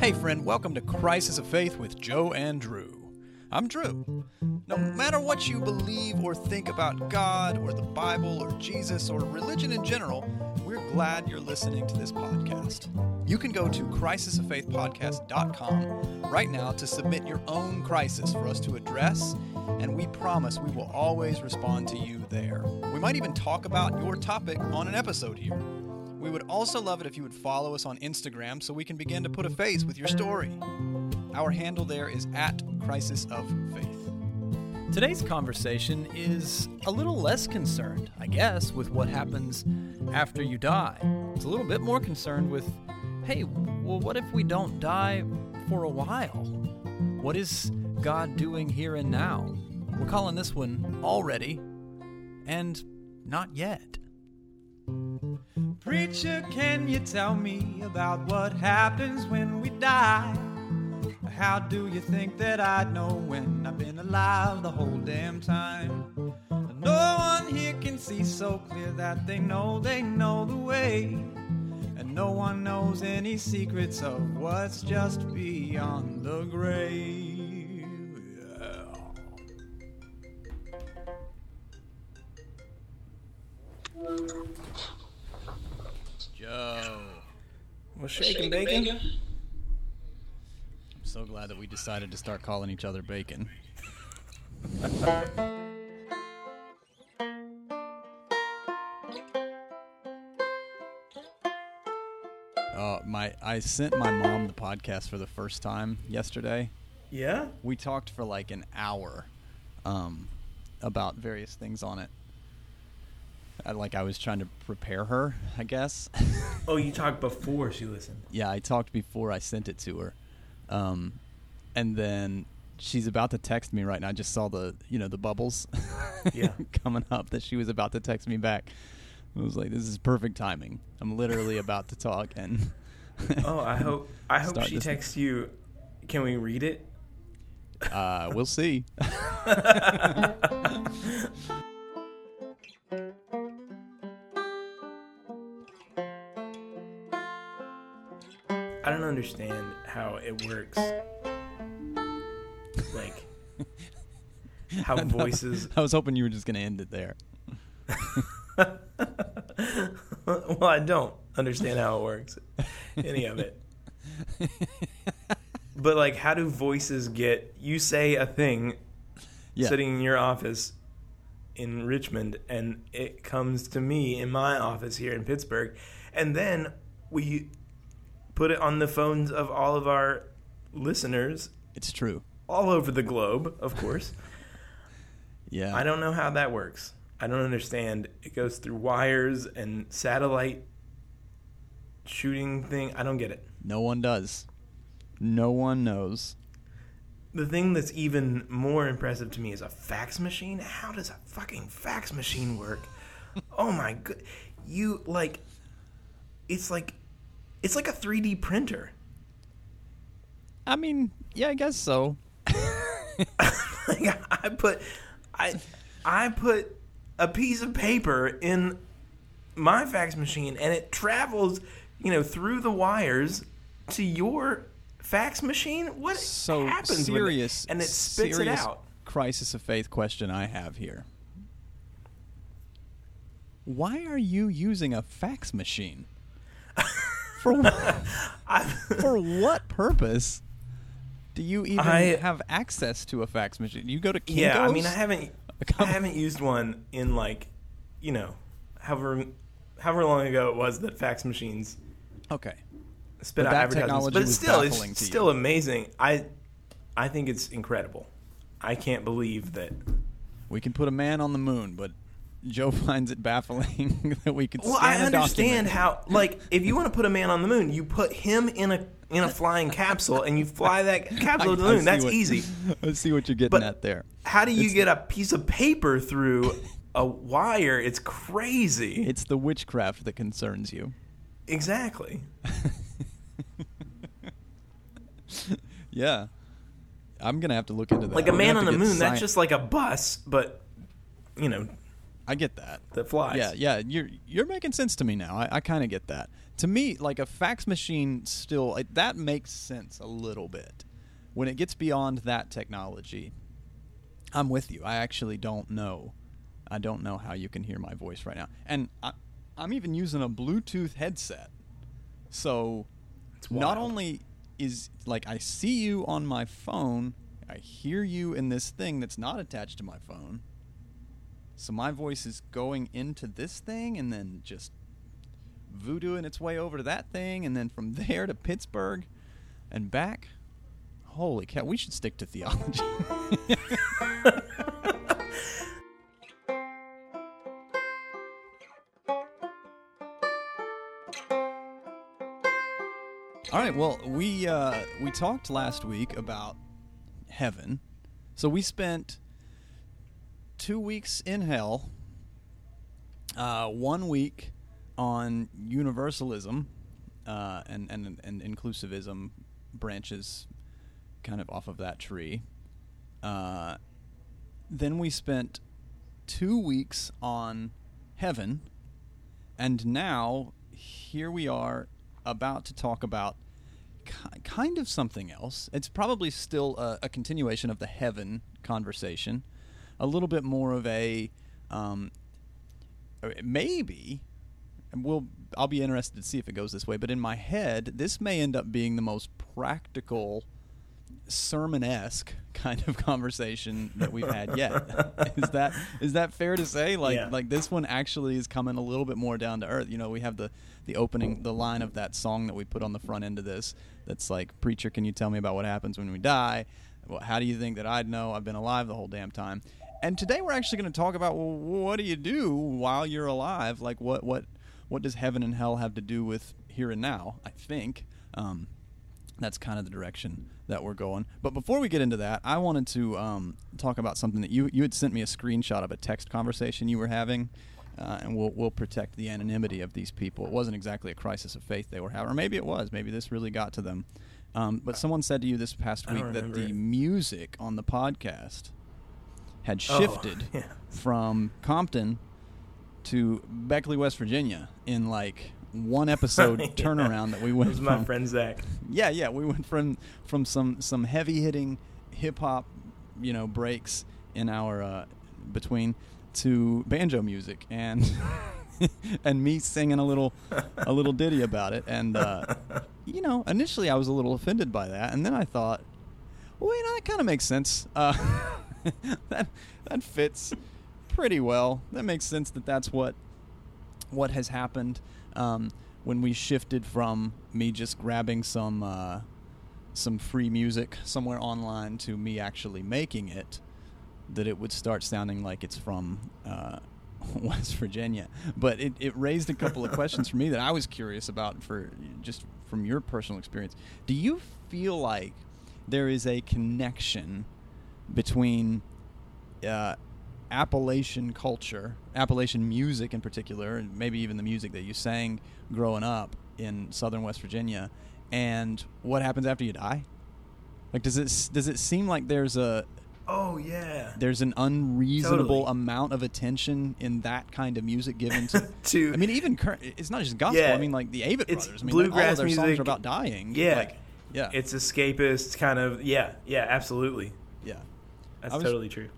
Hey, friend, welcome to Crisis of Faith with Joe and Drew. I'm Drew. No matter what you believe or think about God or the Bible or Jesus or religion in general, we're glad you're listening to this podcast. You can go to crisisoffaithpodcast.com right now to submit your own crisis for us to address, and we promise we will always respond to you there. We might even talk about your topic on an episode here. We would also love it if you would follow us on Instagram so we can begin to put a face with your story. Our handle there is at Crisis of Faith. Today's conversation is a little less concerned, I guess, with what happens after you die. It's a little bit more concerned with hey, well, what if we don't die for a while? What is God doing here and now? We're calling this one Already and Not Yet. Preacher, can you tell me about what happens when we die? How do you think that I'd know when I've been alive the whole damn time? No one here can see so clear that they know they know the way. And no one knows any secrets of what's just beyond the grave. Joe. What's shaking, bacon? I'm so glad that we decided to start calling each other bacon. Uh, my I sent my mom the podcast for the first time yesterday. Yeah? We talked for like an hour um, about various things on it. I, like I was trying to prepare her, I guess. Oh, you talked before she listened. yeah, I talked before I sent it to her, um, and then she's about to text me right now. I just saw the you know the bubbles, Yeah. coming up that she was about to text me back. I was like, this is perfect timing. I'm literally about to talk, and Oh, I hope I hope she texts you. Can we read it? uh, we'll see. Understand how it works. Like how voices. I was hoping you were just gonna end it there. well, I don't understand how it works. Any of it. But like, how do voices get? You say a thing Yeah. sitting in your office in Richmond, and it comes to me in my office here in Pittsburgh, and then we put it on the phones of all of our listeners It's true. all over the globe, of course. Yeah. I don't know how that works. I don't understand. It goes through wires and satellite shooting thing. I don't get it. No one does. No one knows. The thing that's even more impressive to me is a fax machine. How does a fucking fax machine work? oh my good. You like it's like it's like a 3D printer. I mean, yeah, I guess so. like I put I I put a piece of paper in my fax machine and it travels, you know, through the wires to your fax machine. What So happens when it- serious and it spits it serious out? Crisis of faith question I have here. Why are you using a fax machine? For what, for what purpose do you even I- have access to a fax machine? You go to Kinko's? yeah, I mean, I haven't I haven't used one in like, you know, however however long ago it was that fax machines Okay. spit But out advertisements. technology But it's still it's to you. still amazing. I I think it's incredible. I can't believe that We can put a man on the moon, but Joe finds it baffling that we could Well, I understand how like if you want to put a man on the moon, you put him in a in a flying capsule and you fly that capsule to the I- I moon. That's what- easy. I see what you're getting But at there. How do you It's- get a piece of paper through a wire? It's crazy. It's the witchcraft that concerns you. exactly. Yeah. I'm gonna have to look into that. Like a man on the moon, that's just like a bus, but you know, I get that. that flies. Yeah, yeah, you're you're making sense to me now. I, I kind of get that. To me, like a fax machine, still it, that makes sense a little bit. When it gets beyond that technology, I'm with you. I actually don't know. I don't know how you can hear my voice right now, and I, I'm even using a Bluetooth headset. So, not only is like I see you on my phone, I hear you in this thing that's not attached to my phone. So my voice is going into this thing and then just voodooing its way over to that thing and then from there to Pittsburgh and back. Holy cow, we should stick to theology. All right, well, we uh, we talked last week about heaven. So we spent two weeks in hell, uh, one week on universalism uh, and, and and inclusivism branches, kind of off of that tree. Uh, then we spent two weeks on heaven, and now here we are about to talk about ki- kind of something else. It's probably still a, a continuation of the heaven conversation, a little bit more of a um, maybe. And we'll. I'll be interested to see if it goes this way. But in my head, this may end up being the most practical, sermon-esque kind of conversation that we've had yet. is that is that fair to say? Like Yeah. like this one actually is coming a little bit more down to earth. You know, we have the the opening, the line of that song that we put on the front end of this. That's like, "Preacher, can you tell me about what happens when we die? Well, how do you think that I'd know? I've been alive the whole damn time." And today we're actually going to talk about well, what do you do while you're alive? Like what what what does heaven and hell have to do with here and now? I think. Um, that's kind of the direction that we're going. But before we get into that, I wanted to um, talk about something that you you had sent me a screenshot of a text conversation you were having, uh, and we'll we'll protect the anonymity of these people. It wasn't exactly a crisis of faith they were having, or maybe it was. Maybe this really got to them. Um, but someone said to you this past week that the it. music on the podcast had Oh, shifted yeah. from Compton to Beckley, West Virginia, in like one episode Yeah. turnaround that we went is my from friend Zach. yeah, yeah, we went from from some some heavy hitting hip hop, you know, breaks in our uh, between to banjo music and and me singing a little a little ditty about it and uh, you know initially I was a little offended by that and then I thought well you know that kind of makes sense uh, that that fits pretty well that makes sense that that's what what has happened um, when we shifted from me just grabbing some uh, some free music somewhere online to me actually making it, that it would start sounding like it's from uh, West Virginia. But it, it raised a couple of questions for me that I was curious about for just from your personal experience. Do you feel like there is a connection between uh, Appalachian culture, Appalachian music in particular, and maybe even the music that you sang growing up in southern West Virginia, and what happens after you die? Like, does it does it seem like there's a Oh yeah. there's an unreasonable Totally. amount of attention in that kind of music given to? To- I mean, even current. It's not just gospel. Yeah. I mean, like the Avett It's Brothers. I mean, like, all bluegrass their songs music. are about dying. Yeah. Like, yeah. It's escapist kind of. Yeah. Yeah. Absolutely. yeah. That's was- totally true.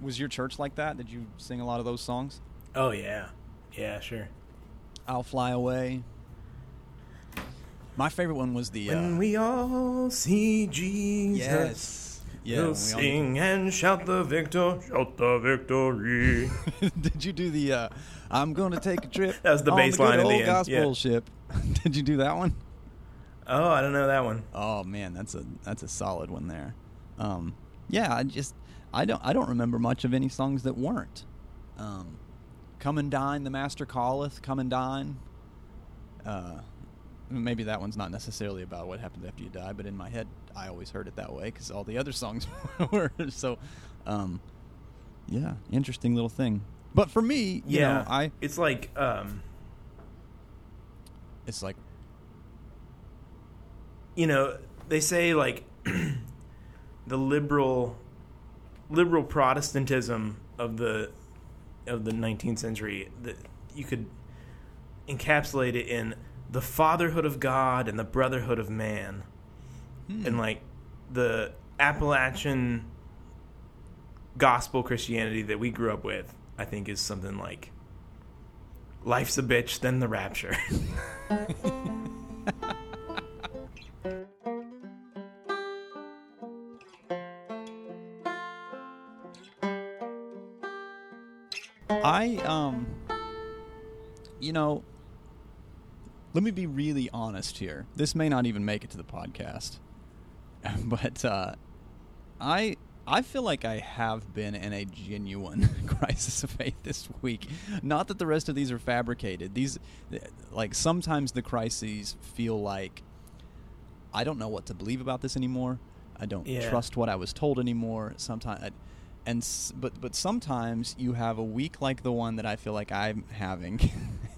Was your church like that? Did you sing a lot of those songs? Oh yeah. Yeah. Sure. I'll fly away. My favorite one was the. When uh, we all see Jesus. yes. Yeah. we'll we all- sing and shout the victor, shout the victory. Did you do the? Uh, I'm gonna take a trip. That was the on bass good the end, gospel yeah. ship. Did you do that one? oh, I don't know that one. Oh man, that's a that's a solid one there. Um, yeah, I just I don't I don't remember much of any songs that weren't. Um, Come and dine, the master calleth. Come and dine. Uh, maybe that one's not necessarily about what happens after you die, but in my head, I always heard it that way because all the other songs were. So, um, yeah, interesting little thing. But for me, you yeah. know, I It's like um, it's like you know, they say like the liberal liberal Protestantism of the of the 19th century that you could encapsulate it in the fatherhood of God and the brotherhood of man, hmm. and like the Appalachian gospel Christianity that we grew up with. I think is something like life's a bitch, then the rapture. I um you know let me be really honest here. This may not even make it to the podcast. But uh I I feel like I have been in a genuine crisis of faith this week. Not that the rest of these are fabricated. These like sometimes the crises feel like I don't know what to believe about this anymore. I don't Yeah. trust what I was told anymore. Sometimes, and s- but but sometimes you have a week like the one that I feel like I'm having.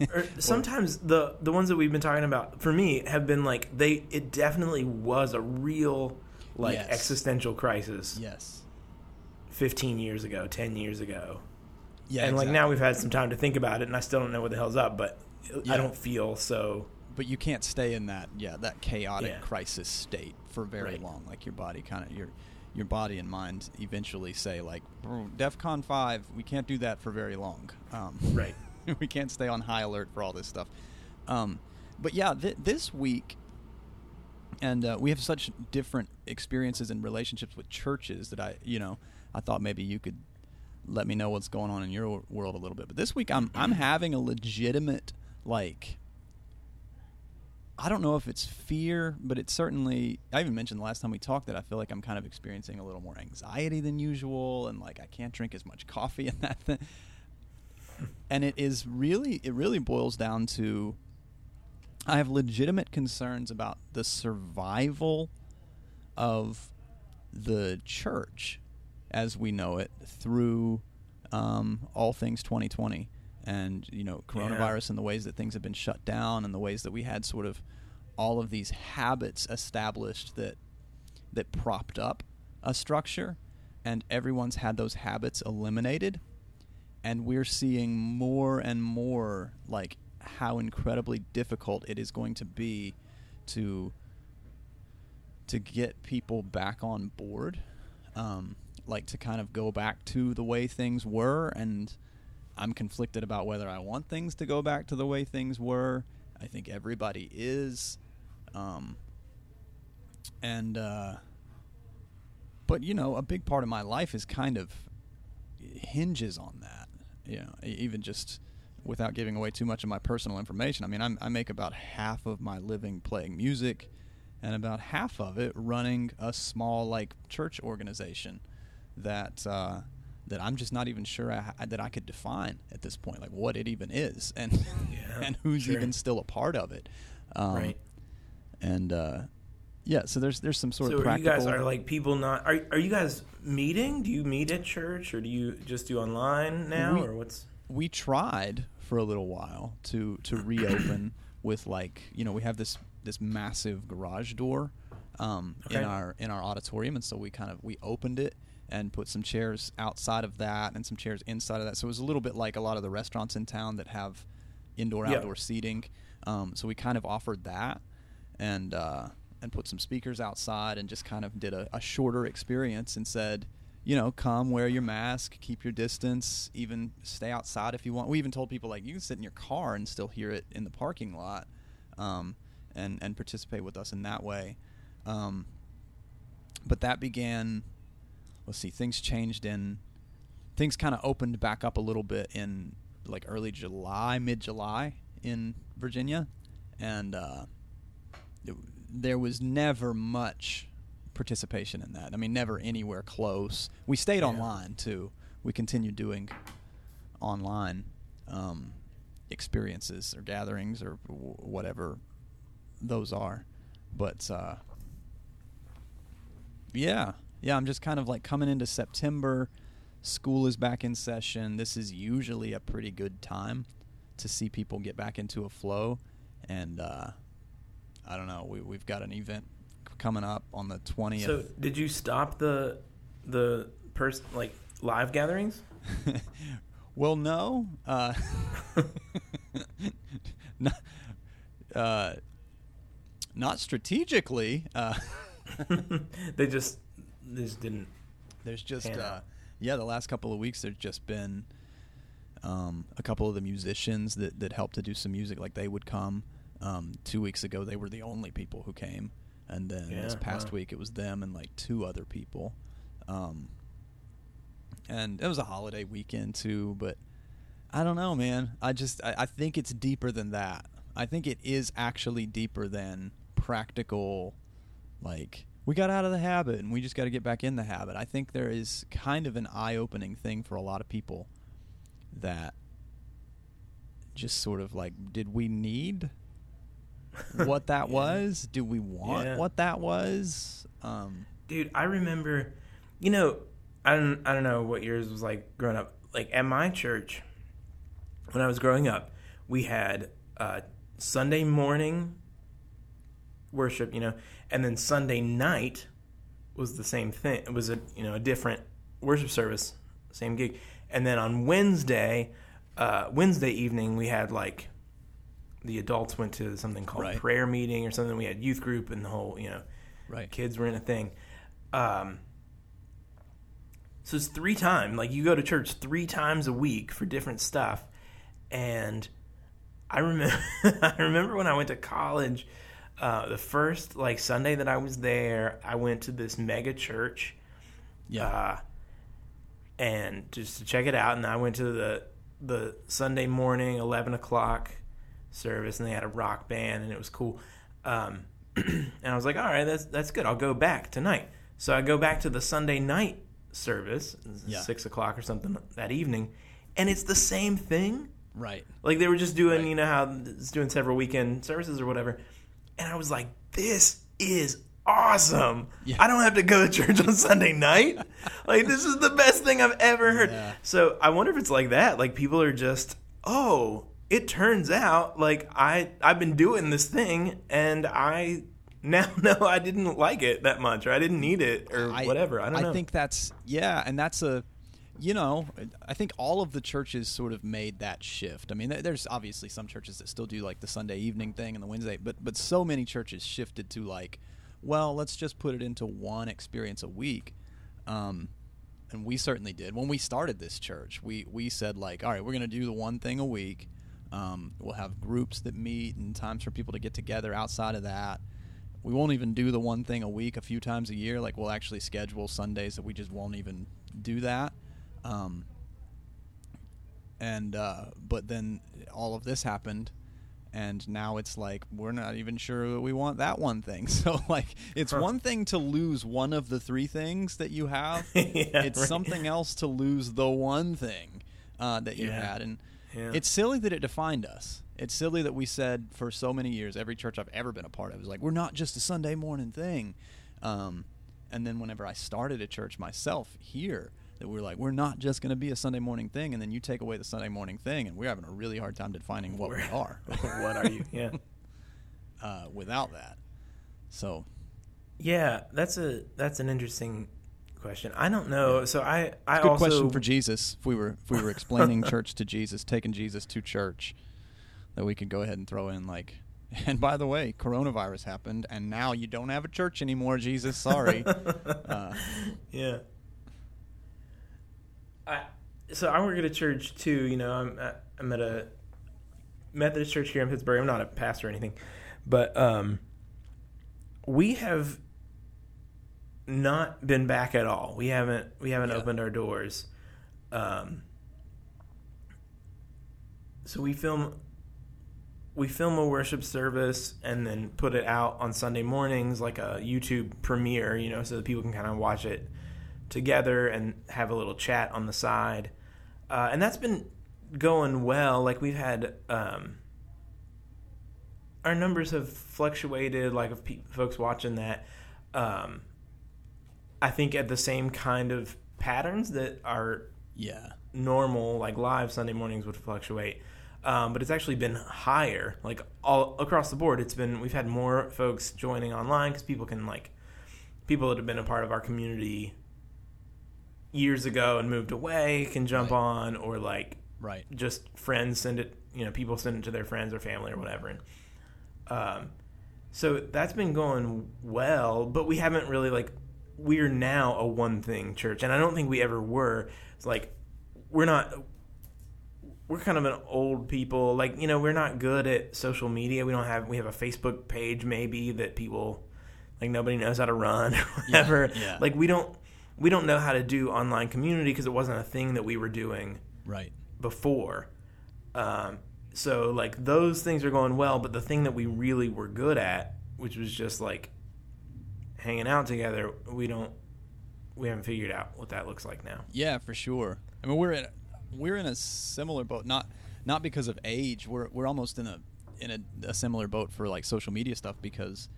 Er, or sometimes the the ones that we've been talking about for me have been like they it definitely was a real like Yes. existential crisis yes. 15 years ago 10 years ago Yeah. and like now we've had some time to think about it and i still don't know what the hell's up but Yeah. i don't feel so but you can't stay in that yeah that chaotic Yeah. crisis state for very Right. long. Like your body kind of your your body and mind eventually say like, "Bro, DefCon five, we can't do that for very long. Um, right we can't stay on high alert for all this stuff. Um, but yeah, th- this week, and uh, we have such different experiences and relationships with churches that I, you know, I thought maybe you could let me know what's going on in your world a little bit. But this week, I'm I'm having a legitimate like. I don't know if it's fear, but it's certainly. I even mentioned the last time we talked that I feel like I'm kind of experiencing a little more anxiety than usual, and like I can't drink as much coffee and that thing and it is really it really boils down to I have legitimate concerns about the survival of the church as we know it through um, all things 2020 and you know coronavirus and the ways that things have been shut down and the ways that we had sort of all of these habits established that that propped up a structure and everyone's had those habits eliminated and we're seeing more and more like how incredibly difficult it is going to be to to get people back on board um, like to kind of go back to the way things were and i'm conflicted about whether i want things to go back to the way things were. I think everybody is. Um, and uh, but you know a big part of my life is kind of hinges on that. You know even just without giving away too much of my personal information. I mean I'm, i make about half of my living playing music and about half of it running a small like church organization that uh, that i'm just not even sure I, that i could define at this point like what it even is and Yeah, and who's sure. even still a part of it. Um, right. and uh, yeah so there's there's some sort so of you practical guys are like people not are, are you guys meeting? Do you meet at church or do you just do online now We- or what's? we tried for a little while to to reopen with like you know we have this this massive garage door um, in our in our auditorium. And so we kind of we opened it and put some chairs outside of that and some chairs inside of that so it was a little bit like a lot of the restaurants in town that have indoor Yeah. outdoor seating um, so we kind of offered that and uh, and put some speakers outside and just kind of did a, a shorter experience and said you know, come wear your mask, keep your distance, even stay outside if you want. We even told people like you can sit in your car and still hear it in the parking lot, um, and and participate with us in that way. Um, but that began. Let's see, things changed in. Things kind of opened back up a little bit in like early July, mid July in Virginia, and uh, it- there was never much participation in that. I mean, never anywhere close. We stayed Yeah. online too. We continued doing online um, experiences or gatherings or w- whatever those are. But uh, yeah, yeah, I'm just kind of like coming into September. School is back in session. This is usually a pretty good time to see people get back into a flow. And uh, I don't know, we, we've got an event coming up on the 20th. so did you stop the the person like live gatherings Well, no. Uh, not, uh, not strategically. Uh, they just just didn't. there's just, uh, yeah, the last couple of weeks, there's just been um, a couple of the musicians that, that helped to do some music. Like they would come. Um, two weeks ago, they were the only people who came. And then this past wow. week, it was them and like two other people. Um, and it was a holiday weekend too, but I don't know, man. I just I, I think it's deeper than that. I think it is actually deeper than practical like we got out of the habit and we just got to get back in the habit. I think there is kind of an eye-opening thing for a lot of people that just sort of like did we need what that Yeah. was? Do we want Yeah. what that was? Um Dude, I remember, you know, I don't, I don't know what yours was like growing up. Like at my church, when I was growing up, we had uh, Sunday morning worship, you know, and then Sunday night was the same thing. It was a you know a different worship service, same gig, and then on Wednesday, uh, Wednesday evening we had like the adults went to something called Right. prayer meeting or something. We had youth group and the whole you know right. kids were in a thing. Um, so it's three times. Like you go to church three times a week for different stuff, and I remember. I remember when I went to college. Uh, the first like Sunday that I was there, I went to this mega church, Yeah. uh, and just to check it out. And I went to the the Sunday morning eleven o'clock service, and they had a rock band, and it was cool. Um, and I was like, all right, that's that's good. I'll go back tonight. So I go back to the Sunday night service, Yeah. six o'clock or something that evening, and it's the same thing. right. Like they were just doing, Right. you know how it's doing several weekend services or whatever. And I was like, this is awesome. Yeah. I don't have to go to church on Sunday night. like this is the best thing I've ever heard. Yeah. So I wonder if it's like that. Like people are just, oh, it turns out like I I've been doing this thing and I now know I didn't like it that much or I didn't need it or whatever. I don't know. I think that's yeah, and that's a, you know, I think all of the churches sort of made that shift. I mean, there's obviously some churches that still do like the Sunday evening thing and the Wednesday, but but so many churches shifted to like, well, let's just put it into one experience a week. Um, and we certainly did when we started this church. We we said like, all right, we're going to do the one thing a week. Um, we'll have groups that meet and times for people to get together outside of that. We won't even do the one thing a week a few times a year. Like we'll actually schedule Sundays that we just won't even do that. Um, and uh, but then all of this happened, and now it's like we're not even sure that we want that one thing. So like it's Huh. one thing to lose one of the three things that you have. Yeah, it's right. something else to lose the one thing uh, that you Yeah. had, and Yeah. it's silly that it defined us. It's silly that we said for so many years, every church I've ever been a part of is like, we're not just a Sunday morning thing. Um, and then whenever I started a church myself here, that we were like, we're not just going to be a Sunday morning thing. And then you take away the Sunday morning thing, and we're having a really hard time defining what we are what are you? Yeah. uh, without that. So, Yeah, that's a that's an interesting question. I don't know. So I I it's a good also question for Jesus. If we were if we were explaining church to Jesus, taking Jesus to church, that we could go ahead and throw in like. And by the way, coronavirus happened, and now you don't have a church anymore. Jesus, sorry. uh, yeah. I so I work at a church too. You know, I'm at, I'm at a Methodist church here in Pittsburgh. I'm not a pastor or anything, but um, we have not been back at all. We haven't we haven't Yeah. opened our doors. Um, so we film we film a worship service and then put it out on Sunday mornings like a YouTube premiere, you know, so that people can kind of watch it together and have a little chat on the side. Uh, and that's been going well. Like we've had um, our numbers have fluctuated, like of pe- folks watching that. Um, I think at the same kind of patterns that are yeah. normal like live Sunday mornings would fluctuate. Um, but it's actually been higher, like all across the board. It's been we've had more folks joining online because people can like people that have been a part of our community years ago and moved away can jump Right. on, or like Right. just friends send it you know people send it to their friends or family or whatever. And um so that's been going well but we haven't really like we're now a one thing church. And i don't think we ever were. It's like we're not we're kind of an old people. Like you know we're not good at social media. We don't have we have a facebook page maybe that people like nobody knows how to run or whatever. Yeah. like we don't we don't know how to do online community because it wasn't a thing that we were doing Right. before. Um, so like those things are going well, but the thing that we really were good at, which was just like hanging out together, we don't we haven't figured out what that looks like now. Yeah, for sure. I mean, we're in we're in a similar boat. Not not because of age. We're we're almost in a in a, a similar boat for like social media stuff because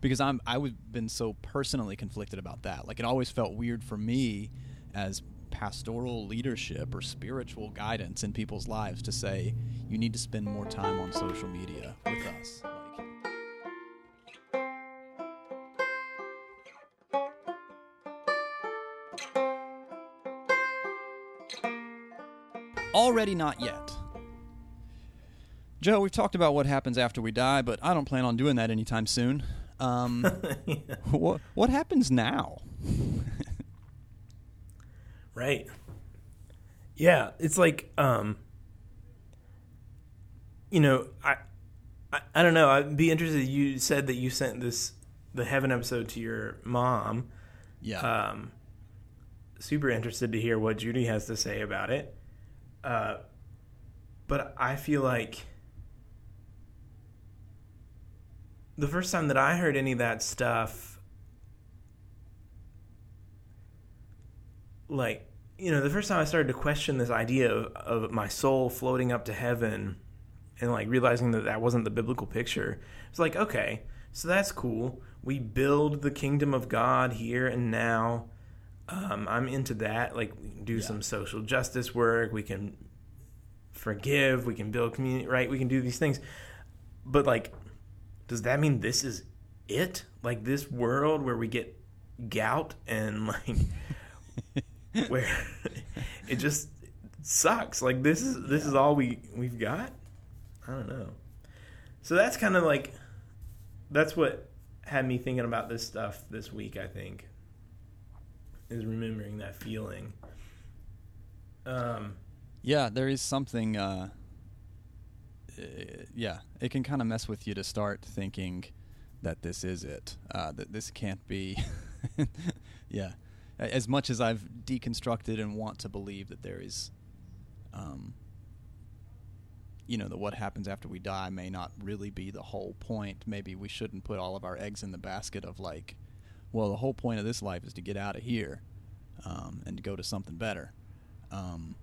because I'm I was been so personally conflicted about that. Like it always felt weird for me as pastoral leadership or spiritual guidance in people's lives to say you need to spend more time on social media with us. Already not yet. Joe, we've talked about what happens after we die, but I don't plan on doing that anytime soon. Um, what what happens now? Right. Yeah, it's like um you know, I I, I don't know, I'd be interested you said that you sent this the heaven episode to your mom. Yeah, Um, super interested to hear what Judy has to say about it. Uh, but I feel like the first time that I heard any of that stuff, like, you know, the first time I started to question this idea of, of my soul floating up to heaven and like realizing that that wasn't the biblical picture, it's like, okay, so that's cool. We build the kingdom of God here and now. Um, I'm into that. Like, we can do Yeah. some social justice work. We can forgive. We can build community. Right? We can do these things. But like, does that mean this is it? Like this world where we get gout and like where it just sucks. Like this is this is all we we've got. I don't know. So that's kind of like that's what had me thinking about this stuff this week. I think is remembering that feeling. Um, yeah. There is something. Uh, uh, yeah, it can kind of mess with you to start thinking that this is it. Uh, that this can't be. yeah, as much as I've deconstructed and want to believe that there is, um, you know, that what happens after we die may not really be the whole point. Maybe we shouldn't put all of our eggs in the basket of like, well, the whole point of this life is to get out of here um, and to go to something better. Um,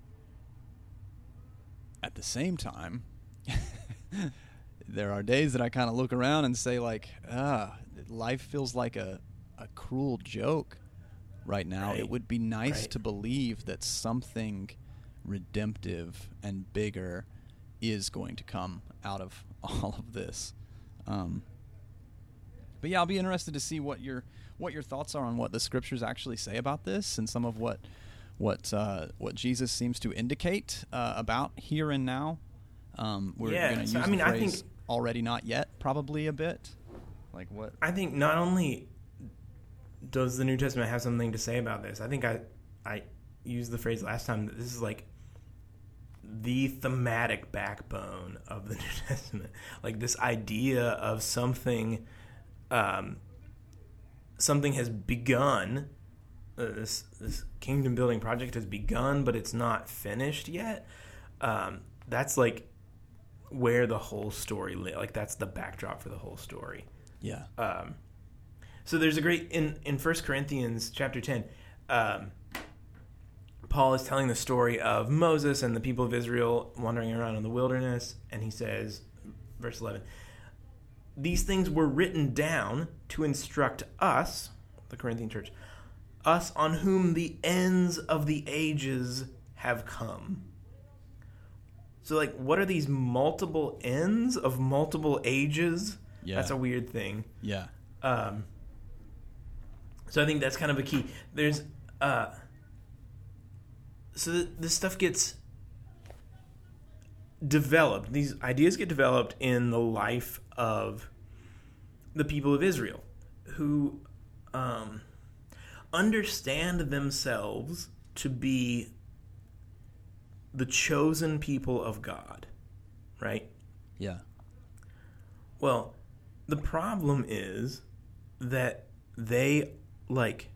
at the same time, there are days that I kind of look around and say, like, ah, life feels like a, a cruel joke right now. Right. It would be nice Right. to believe that something redemptive and bigger is going to come out of all of this. Um, but yeah, I'll be interested to see what your what your thoughts are on what the scriptures actually say about this and some of what what uh, what Jesus seems to indicate uh, about here and now. Um, we're Yeah, going to use I mean, the I think- already not yet probably a bit. Like what? I think not only does the New Testament have something to say about this, I think I I used the phrase last time that this is like the thematic backbone of the New Testament. Like this idea of something um, something has begun. Uh, this this kingdom building project has begun, but it's not finished yet. Um, that's like where the whole story li- like that's the backdrop for the whole story. Yeah. Um, so there's a great in in First Corinthians chapter ten. Um, Paul is telling the story of Moses and the people of Israel wandering around in the wilderness, and he says, verse eleven, "These things were written down to instruct us, the Corinthian church, us on whom the ends of the ages have come." So, like, what are these multiple ends of multiple ages? Yeah. That's a weird thing. Yeah. Um, so I think that's kind of a key. There's uh, so th- this stuff gets developed. These ideas get developed in the life of the people of Israel, who um, understand themselves to be the chosen people of God, right? Yeah. Well, the problem is that they like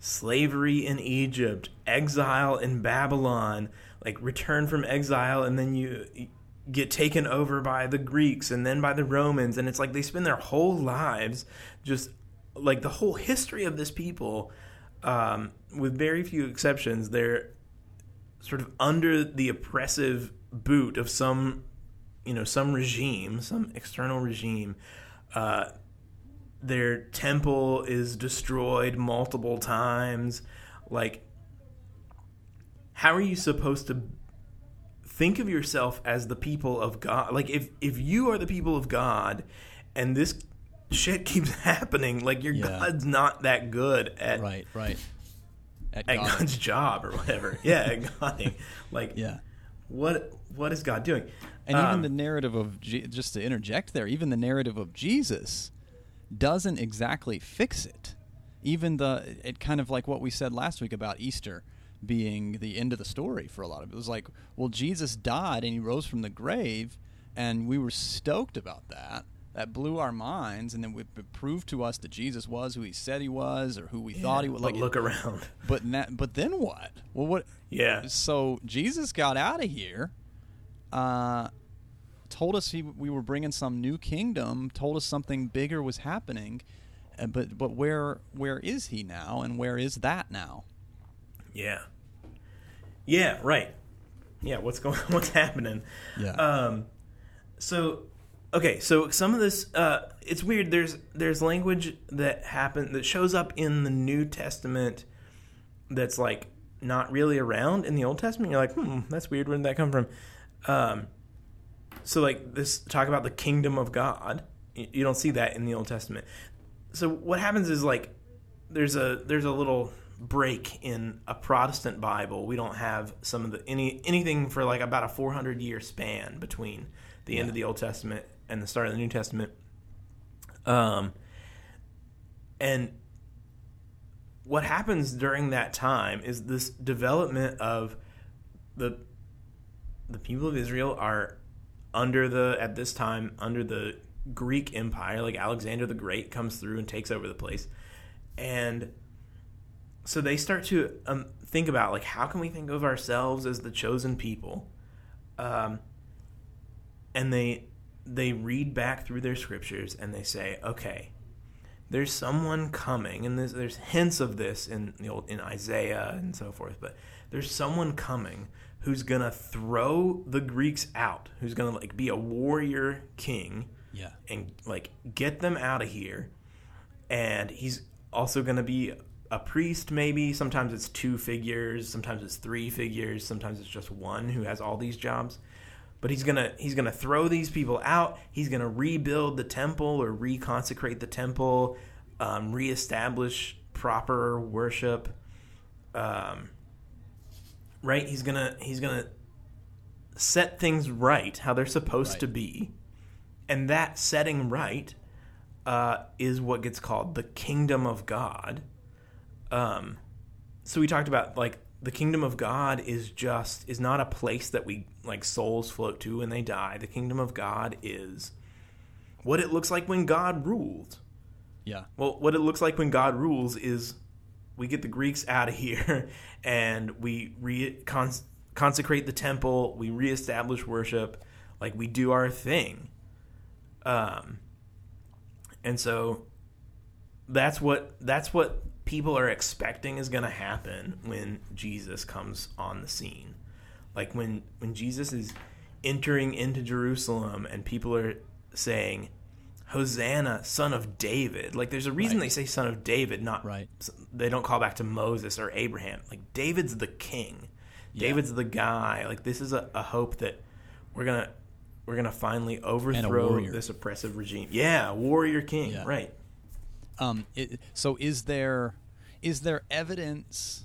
slavery in Egypt, exile in Babylon, like return from exile and then you get taken over by the Greeks and then by the Romans and it's like they spend their whole lives just like the whole history of this people um, with very few exceptions they're sort of under the oppressive boot of some you know some regime some external regime uh, their temple is destroyed multiple times like how are you supposed to think of yourself as the people of God? Like if if you are the people of God and this shit keeps happening, like your Yeah. God's not that good at Right. Right. At, God. God's job or whatever. yeah, at Godding. Like Yeah. what what is God doing? And even Um, the narrative of Je- just to interject there, even the narrative of Jesus doesn't exactly fix it. Even the it kind of like what we said last week about Easter being the end of the story for a lot of it. It was like, well, Jesus died and he rose from the grave, and we were stoked about that. That blew our minds, and then we- it proved to us that Jesus was who he said he was, or who we thought he was. Like, look around. but na- but then what? Well, what? Yeah. So Jesus got out of here, uh, told us he, we were bringing some new kingdom, told us something bigger was happening, uh, but but where where is he now, and where is that now? Yeah. Yeah, right. Yeah, what's going what's happening? Yeah. Um so okay, so some of this uh it's weird there's there's language that happen that shows up in the New Testament that's like not really around in the Old Testament. You're like, "Hmm, that's weird. Where did that come from?" Um so like this talk about the kingdom of God. You don't see that in the Old Testament. So what happens is like there's a there's a little break in a Protestant Bible. We don't have some of the any anything for like about a 400 year span between the end of the Old Testament and the start of the New Testament. Um, and what happens during that time is this development of the the people of Israel are under the at this time under the Greek Empire. Like Alexander the Great comes through and takes over the place, and so they start to um, think about like how can we think of ourselves as the chosen people, um, and they they read back through their scriptures and they say, okay, there's someone coming, and there's, there's hints of this in the old in Isaiah and so forth, but there's someone coming who's gonna throw the Greeks out, who's gonna like be a warrior king Yeah. and like get them out of here. And he's also going to be a priest, maybe. Sometimes it's two figures, sometimes it's three figures, sometimes it's just one who has all these jobs. But he's gonna he's gonna throw these people out. He's gonna rebuild the temple or reconsecrate the temple, um, reestablish proper worship. Um, right? He's gonna he's gonna set things right how they're supposed Right. to be and that setting right uh, is what gets called the kingdom of God. Um, so we talked about like the kingdom of God is just is not a place that we like souls float to when they die. The kingdom of God is what it looks like when God ruled. Yeah. Well, what it looks like when God rules is we get the Greeks out of here and we re- cons- consecrate the temple, we reestablish worship, like we do our thing. Um, and so that's what that's what people are expecting is going to happen when Jesus comes on the scene. Like when when Jesus is entering into Jerusalem and people are saying Hosanna, son of David. Like there's a reason Right. they say son of David, not Right. They don't call back to Moses or Abraham. Like David's the king. Yeah. David's the guy. Like this is a, a hope that we're gonna we're gonna finally overthrow this oppressive regime. Yeah, warrior king. Yeah. Right. Um, it, so is there is there evidence?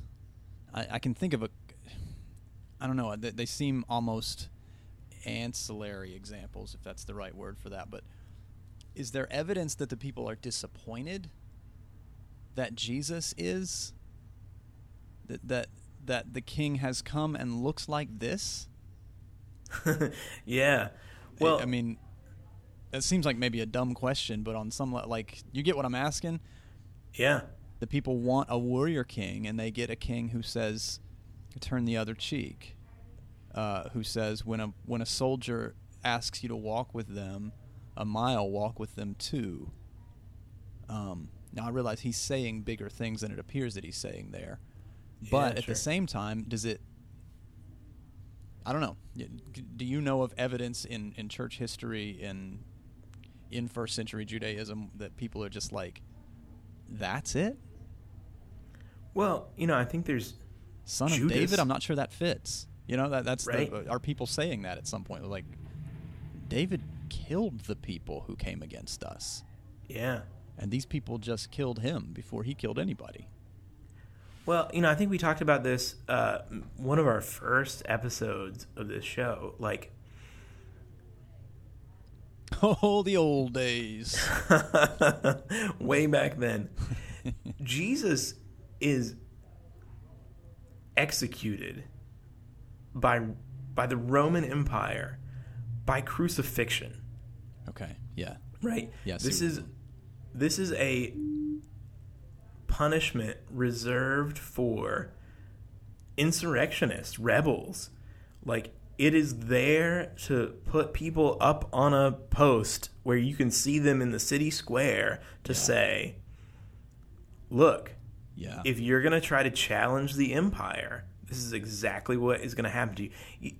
I, I can think of a. I don't know. They, they seem almost ancillary examples, if that's the right word for that. But is there evidence that the people are disappointed that Jesus is that that that the king has come and looks like this? yeah. Well, I mean, it seems like maybe a dumb question, but on some le- like you get what I'm asking. yeah. The people want a warrior king, and they get a king who says, "Turn the other cheek." Uh, who says, "When a when a soldier asks you to walk with them a mile, walk with them too." Um, now I realize he's saying bigger things than it appears that he's saying there, but Yeah, at sure. the same time, does it? I don't know. Do you know of evidence in, in church history in in first century Judaism that people are just like, that's it? Well, you know, I think there's Son of Judas. David? I'm not sure that fits. You know, that that's Right. the, are people saying that at some point? Like, David killed the people who came against us, yeah. and these people just killed him before he killed anybody. Well, you know, I think we talked about this uh, one of our first episodes of this show. Like, Oh, the old days. way back then, Jesus is executed by by the Roman Empire by crucifixion. Okay, yeah. Right. Yeah, This is this is a punishment reserved for insurrectionists, rebels. Like it is there to put people up on a post where you can see them in the city square to Yeah. say, "Look, Yeah. if you're going to try to challenge the empire, this is exactly what is going to happen to you. You-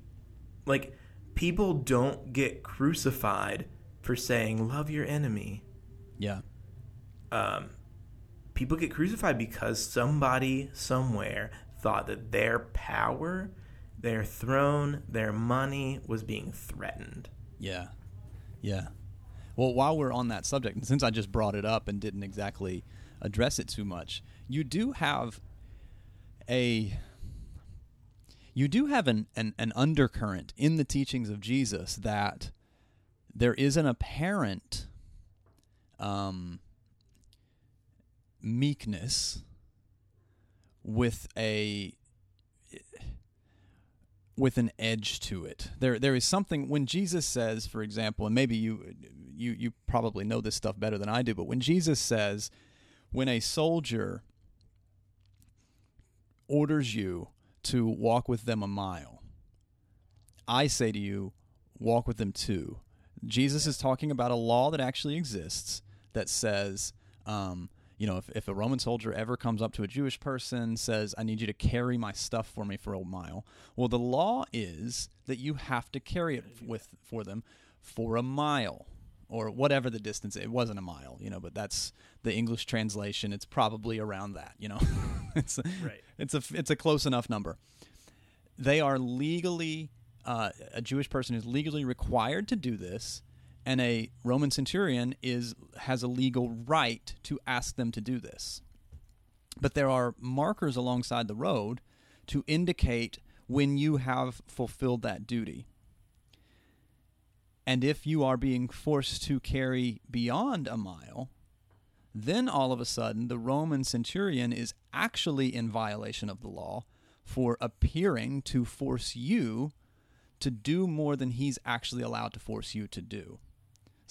Like, people don't get crucified for saying, love your enemy. yeah. Um, people get crucified because somebody somewhere thought that their power, their throne, their money was being threatened. Yeah. Yeah. Well, while we're on that subject, and since I just brought it up and didn't exactly address it too much, you do have a you do have an, an, an undercurrent in the teachings of Jesus that there is an apparent um, meekness with a with an edge to it. There there is something when Jesus says, for example, and maybe you you you probably know this stuff better than I do, but when Jesus says when a soldier orders you to walk with them a mile, I say to you, walk with them two. Jesus is talking about a law that actually exists that says, um, you know, if, if a Roman soldier ever comes up to a Jewish person, says, I need you to carry my stuff for me for a mile. Well, the law is that you have to carry it with for them for a mile or whatever the distance. It wasn't a mile, you know, but that's the English translation. It's probably around that, you know. it's a, Right. It's a it's a close enough number. They are legally uh, a Jewish person is legally required to do this, and a Roman centurion is has a legal right to ask them to do this. But there are markers alongside the road to indicate when you have fulfilled that duty. And if you are being forced to carry beyond a mile, then all of a sudden the Roman centurion is actually in violation of the law for appearing to force you to do more than he's actually allowed to force you to do.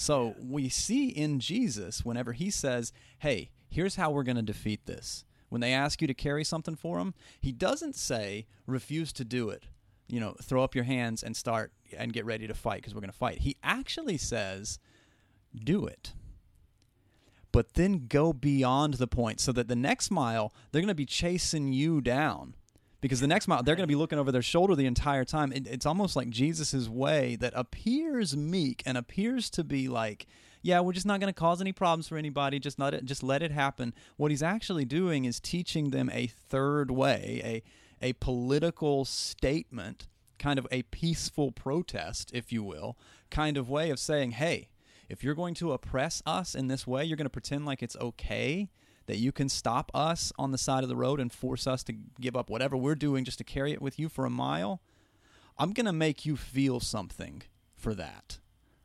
So we see in Jesus, whenever he says, Hey, here's how we're going to defeat this. When they ask you to carry something for him, he doesn't say, refuse to do it. You know, throw up your hands and start and get ready to fight because we're going to fight. He actually says, do it but then go beyond the point so that the next mile they're going to be chasing you down because the next mile they're going to be looking over their shoulder the entire time. It, it's almost like jesus' way that appears meek and appears to be like yeah we're just not going to cause any problems for anybody. Just let it just let it happen. What he's actually doing is teaching them a third way a a political statement kind of a peaceful protest if you will kind of way of saying hey if you're going to oppress us in this way, you're going to pretend like it's okay that you can stop us on the side of the road and force us to give up whatever we're doing just to carry it with you for a mile. I'm going to make you feel something for that.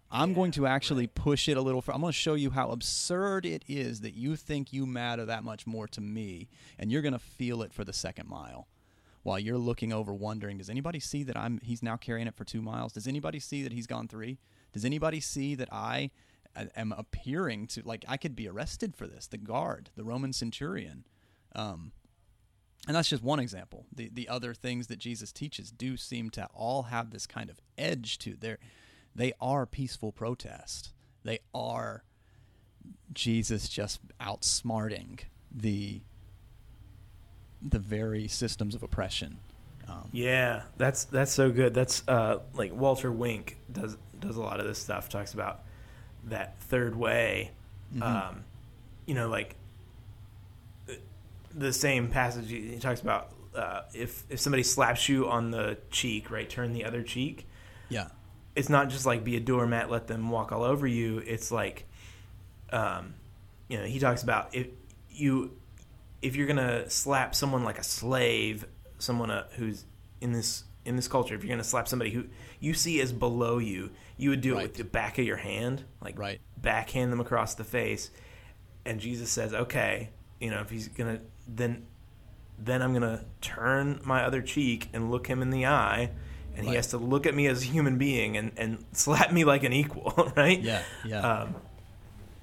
I'm going to actually push it a little. fur- I'm going to show you how absurd it is that you think you matter that much more to me, and you're going to feel it for the second mile, while you're looking over, wondering, does anybody see that I'm? He's now carrying it for two miles. Does anybody see that he's gone three? Does anybody see that I am appearing to like I could be arrested for this? The guard, the Roman centurion. Um, and that's just one example. The the other things that Jesus teaches do seem to all have this kind of edge to their they are peaceful protest. They are Jesus just outsmarting the the very systems of oppression. Um, Yeah, that's that's so good. That's uh, like Walter Wink does does a lot of this stuff. Talks about that third way. Um, you know, like the same passage. He he talks about uh, if if somebody slaps you on the cheek, right, turn the other cheek. yeah, It's not just like be a doormat, let them walk all over you. It's like, um, you know, he talks about if you if you're gonna slap someone like a slave, someone uh, who's in this in this culture, if you're gonna slap somebody who you see as below you, you would do it with the back of your hand, like Right. backhand them across the face. And Jesus says, okay, you know, if he's gonna then then I'm gonna turn my other cheek and look him in the eye, and he has to look at me as a human being and, and slap me like an equal, right? yeah, yeah. Um,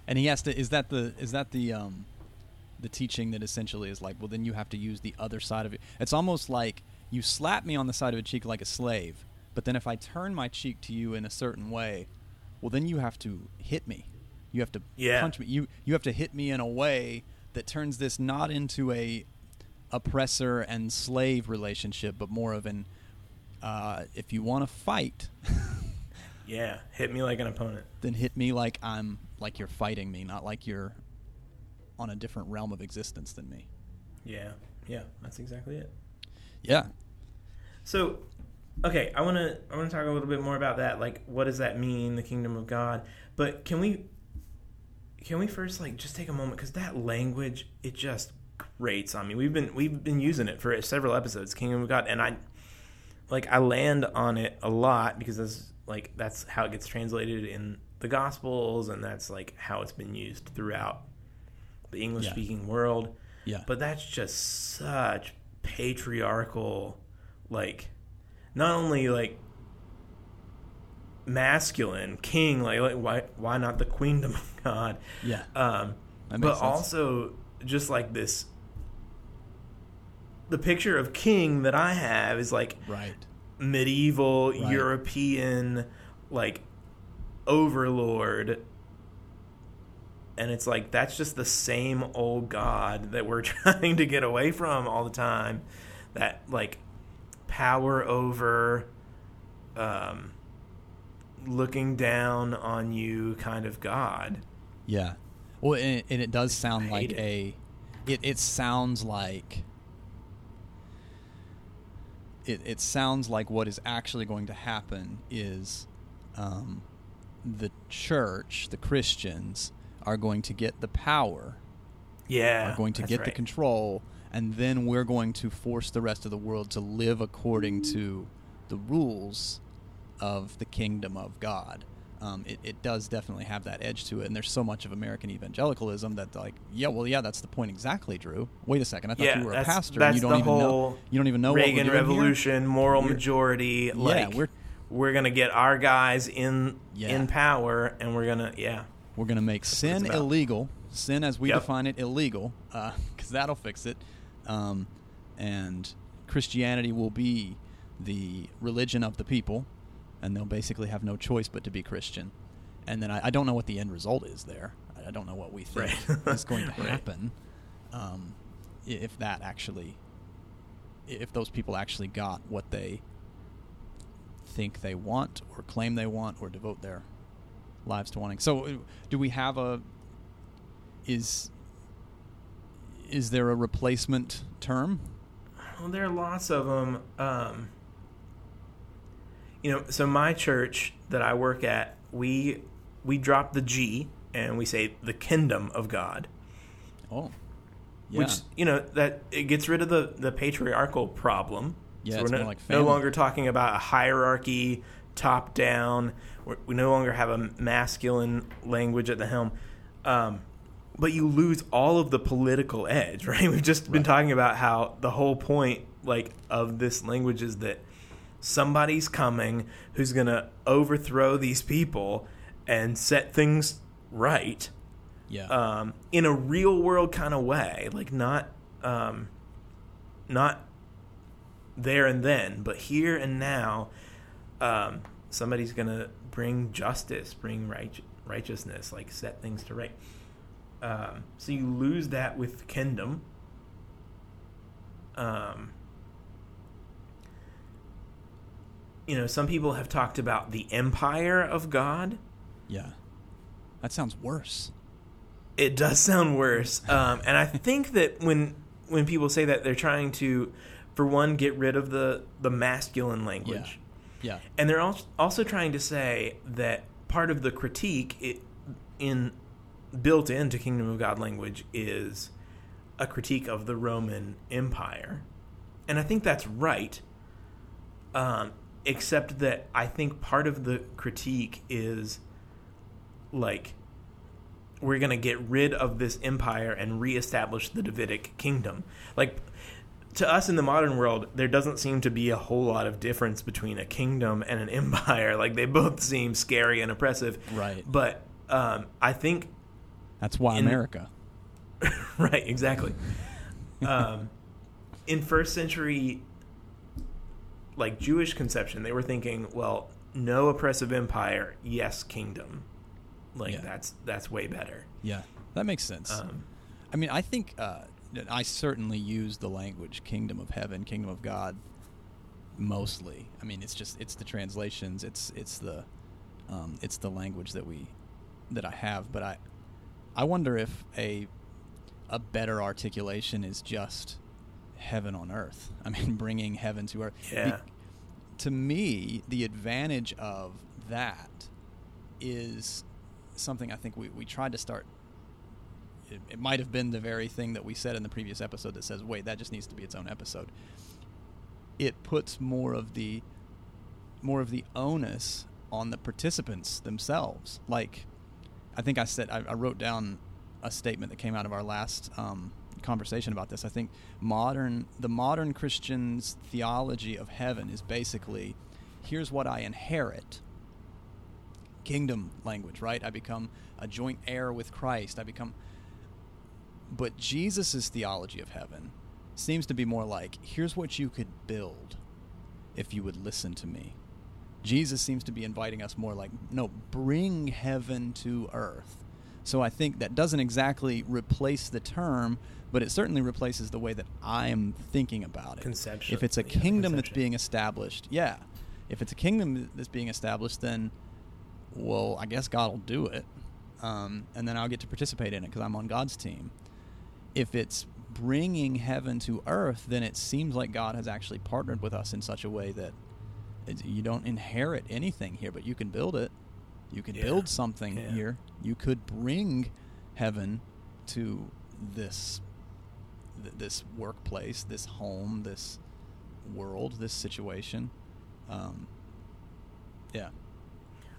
and he has to. Is that the is that the um the teaching that essentially is like, well, then you have to use the other side of it. It's almost like you slap me on the side of a cheek like a slave, but then if I turn my cheek to you in a certain way, well, then you have to hit me. You have to Yeah. punch me. You you have to hit me in a way that turns this not into a oppressor and slave relationship, but more of an uh, if you want to fight, yeah, hit me like an opponent. then hit me like I'm like you're fighting me, not like you're on a different realm of existence than me. Yeah, yeah, that's exactly it. Yeah. So, okay, I want to I want to talk a little bit more about that. Like, what does that mean, the kingdom of God? But can we can we first like just take a moment because that language it just grates on me. We've been we've been using it for several episodes, kingdom of God, and I like I land on it a lot because that's like that's how it gets translated in the Gospels, and that's like how it's been used throughout the English speaking world. Yeah. But that's just such patriarchal, like, not only like masculine king, like, like why why not the queendom of God? Yeah. Um, but sense. also just like this, the picture of king that I have is like right. medieval Right. European like overlord and it's like that's just the same old god that we're trying to get away from all the time that like power over um looking down on you kind of god Yeah. Well, and it, and it does sound like hate a. It it sounds like. It it sounds like what is actually going to happen is, um, the church, the Christians, are going to get the power, yeah are going to get the control, and then we're going to force the rest of the world to live according to the rules of the kingdom of God. Um, it, it does definitely have that edge to it, and there's so much of American evangelicalism that like, yeah, well, yeah, that's the point exactly, Drew. Wait a second, I thought yeah, you were a that's, pastor. that's and you don't the even know. whole You don't even know Reagan what we're doing here? Revolution, moral We're- majority. Like we're- we're gonna get our guys in Yeah. in power, and we're gonna yeah We're going to make what sin illegal, sin as we Yep. define it illegal, because that'll fix it. Um, and Christianity will be the religion of the people, and they'll basically have no choice but to be Christian. And then I, I don't know what the end result is there. I, don't know what we think Right. is going to Right. happen um, if that actually, if those people actually got what they think they want or claim they want or devote their lives to wanting. So, uh, do we have a is is there a replacement term? Well, there are lots of them. Um, you know, so my church that I work at, we we drop the G and we say the kingdom of God, Oh, yeah, which you know that it gets rid of the the patriarchal problem Yeah, so we're no, like no longer talking about a hierarchy, top down. We're, we no longer have a masculine language at the helm. Um, but you lose all of the political edge, right? We've just been Right. talking about how the whole point, like, of this language is that somebody's coming who's going to overthrow these people and set things right Yeah. um, in a real world kind of way, like not um, not there and then, but here and now. Um, somebody's gonna bring justice, bring right, righteousness, like set things to right. Um, so you lose that with kingdom. Um, you know, some people have talked about the empire of God. yeah. That sounds worse. It does sound worse, um, and I think that when when people say that, they're trying to, for one, get rid of the the masculine language, Yeah. and they're al- also trying to say that part of the critique it, in built into Kingdom of God language is a critique of the Roman Empire, and I think that's right. Um, except that I think part of the critique is like we're going to get rid of this empire and reestablish the Davidic kingdom. Like to us in the modern world, there doesn't seem to be a whole lot of difference between a kingdom and an empire. Like they both seem scary and oppressive. Right. But um, I think That's why In- America. right, exactly. um, in first century, like Jewish conception, they were thinking, well, no oppressive empire, yes, kingdom. Like Yeah. that's that's way better. Yeah. That makes sense. Um, I mean, I think uh, I certainly use the language "kingdom of heaven," "kingdom of God" mostly. I mean, it's just it's the translations, it's it's the um, it's the language that we that I have. But I I wonder if a a better articulation is just heaven on earth. I mean, bringing heaven to earth. Be- Yeah. to me, the advantage of that is something I think we, we tried to start. It, it might have been the very thing that we said in the previous episode that says, wait, that just needs to be its own episode. It puts more of the more of the onus on the participants themselves. Like, I think I said I, I wrote down a statement that came out of our last um, conversation about this. I think modern the modern Christian's theology of heaven is basically here's what I inherit. Kingdom language, right? I become a joint heir with Christ. I become but Jesus' theology of heaven seems to be more like here's what you could build if you would listen to me. Jesus seems to be inviting us more like, no, bring heaven to earth. So I think that doesn't exactly replace the term, but it certainly replaces the way that I'm thinking about it. Conception- If it's a yeah, kingdom that's being established, yeah. If it's a kingdom that's being established, then, well, I guess God will do it. Um, and then I'll get to participate in it because I'm on God's team. If it's bringing heaven to earth, then it seems like God has actually partnered with us in such a way that you don't inherit anything here, but you can build it. You can Yeah. build something Yeah. here. You could bring heaven to this th- this workplace, this home, this world, this situation. Um, yeah,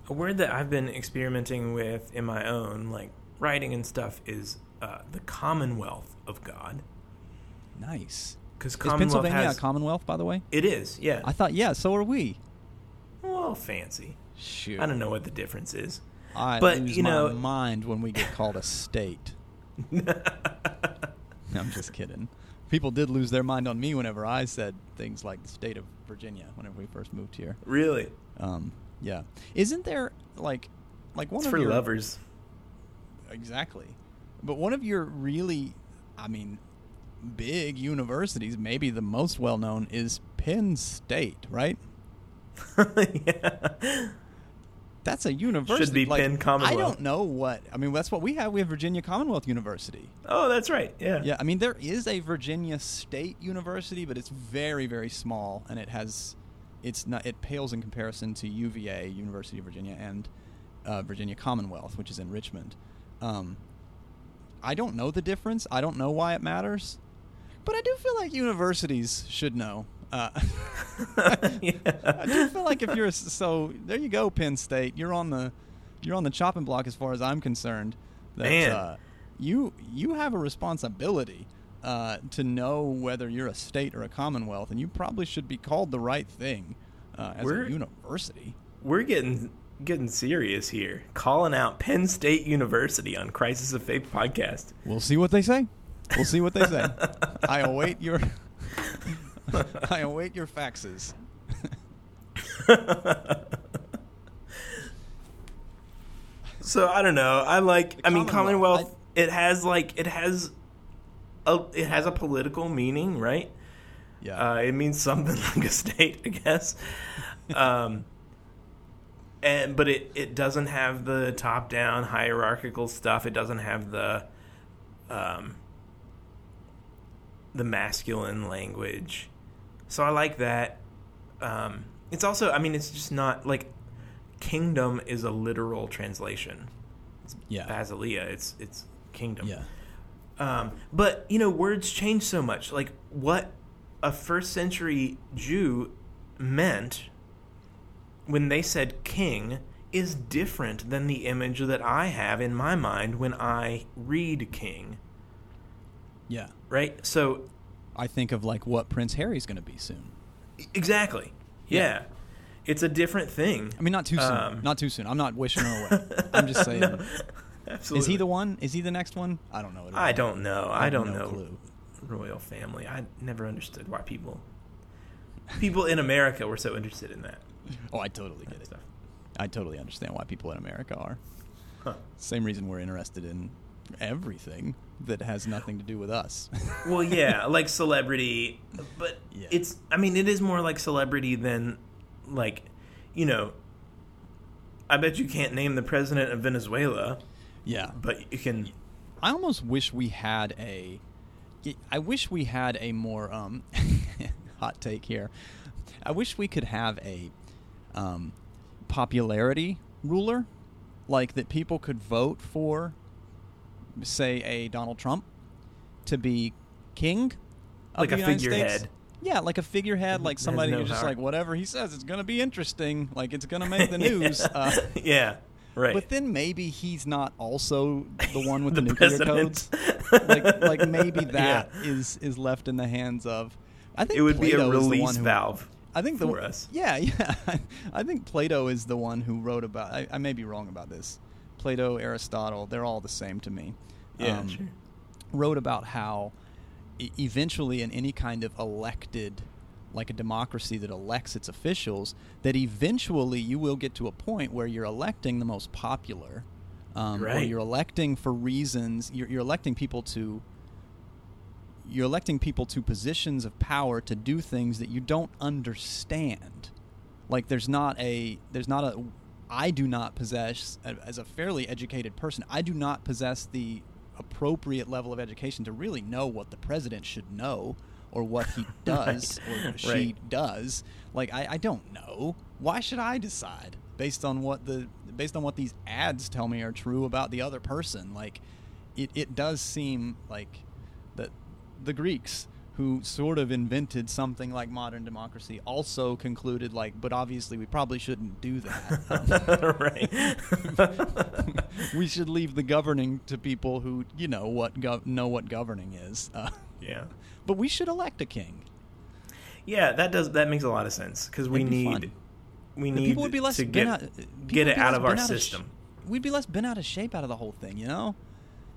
A word that I've been experimenting with in my own like writing and stuff is uh, the Commonwealth of God. nice. Because Is Pennsylvania has a Commonwealth, by the way? it is, yeah. I thought, yeah, so are we. well, fancy. Shoot. I don't know what the difference is. I But, lose you know- my mind when we get called a state. I'm just kidding. People did lose their mind on me whenever I said things like the state of Virginia whenever we first moved here. Really, Um, yeah, isn't there like like one it's of for your lovers. exactly, but one of your really, I mean, big universities, maybe the most well known is Penn State, right? yeah. That's a university. Should be like, Penn I don't know what. I mean, that's what we have. We have Virginia Commonwealth University. Oh, that's right. Yeah. Yeah, I mean there is a Virginia State University, but it's very very small, and it has, it's not it pales in comparison to UVA University of Virginia and uh, Virginia Commonwealth, which is in Richmond. Um, I don't know the difference. I don't know why it matters, but I do feel like universities should know. Uh, yeah. I do feel like if you're a, so there you go, Penn State. You're on the you're on the chopping block as far as I'm concerned. That, Man. Uh, you you have a responsibility uh, to know whether you're a state or a commonwealth, and you probably should be called the right thing uh, as We're- a university. We're getting getting serious here. Calling out Penn State University on Crisis of Faith podcast. We'll see what they say. We'll see what they say. I await your I await your faxes. So I don't know. I like. The I mean, Commonwealth, Commonwealth. it has like it has a it has a political meaning, right? Yeah. Uh, it means something like a state, I guess. Um, and but it it doesn't have the top down hierarchical stuff. It doesn't have the um the masculine language. So I like that. Um, it's also, I mean, it's just not like kingdom is a literal translation. It's yeah. Basileia, it's it's kingdom. Yeah. Um, but you know, words change so much. Like what a first century Jew meant when they said king is different than the image that I have in my mind when I read king. Yeah. Right? So I think of like what Prince Harry's going to be soon. exactly. Yeah. Yeah. It's a different thing. I mean, not too soon. Um, not too soon. I'm not wishing her away. I'm just saying. No, absolutely. Is he the one? Is he the next one? I don't know. at. I don't know. I, have don't no know. clue. Royal family. I never understood why people people in America were so interested in that. Oh, I totally get it. stuff. I totally understand why people in America are. Huh. Same reason we're interested in everything that has nothing to do with us. Well, yeah, like celebrity, but Yeah. it's. I mean, it is more like celebrity than like, you know. I bet you can't name the president of Venezuela, yeah. but you can. I almost wish we had a. I wish we had a more um, hot take here. I wish we could have a um, popularity ruler, like that people could vote for, say a Donald Trump, to be king. of Like the a United States. figurehead. Yeah, like a figurehead, like somebody no who's just power. like whatever he says, it's gonna be interesting. Like it's gonna make the news. Uh, yeah, right. but then maybe he's not also the one with The the, nuclear president. codes. like, like maybe that Yeah. is is left in the hands of. I think it would be a Plato is the release who- valve. I think the for us. Yeah, yeah. I think Plato is the one who wrote about. I, I may be wrong about this. Plato, Aristotle, they're all the same to me. Yeah, Um, sure. Wrote about how e- eventually in any kind of elected like a democracy that elects its officials that eventually you will get to a point where you're electing the most popular um, or you're electing for reasons you're, you're electing people to you're electing people to positions of power to do things that you don't understand like there's not a there's not a i do not possess as a fairly educated person i do not possess the appropriate level of education to really know what the president should know or what he does or she Right. does. Like I, I don't know. Why should i decide based on what the based on what these ads tell me are true about the other person? Like it, it does seem like that the greeks who sort of invented something like modern democracy also concluded like but obviously we probably shouldn't do that Um, we should leave the governing to people who you know what gov- know what governing is uh, yeah. but we should elect a king Yeah, that does that makes a lot of sense because we be need fun. we The need people would be less to get out, get it out of our bent of sh- system. we'd be less bent out of shape out of the whole thing you know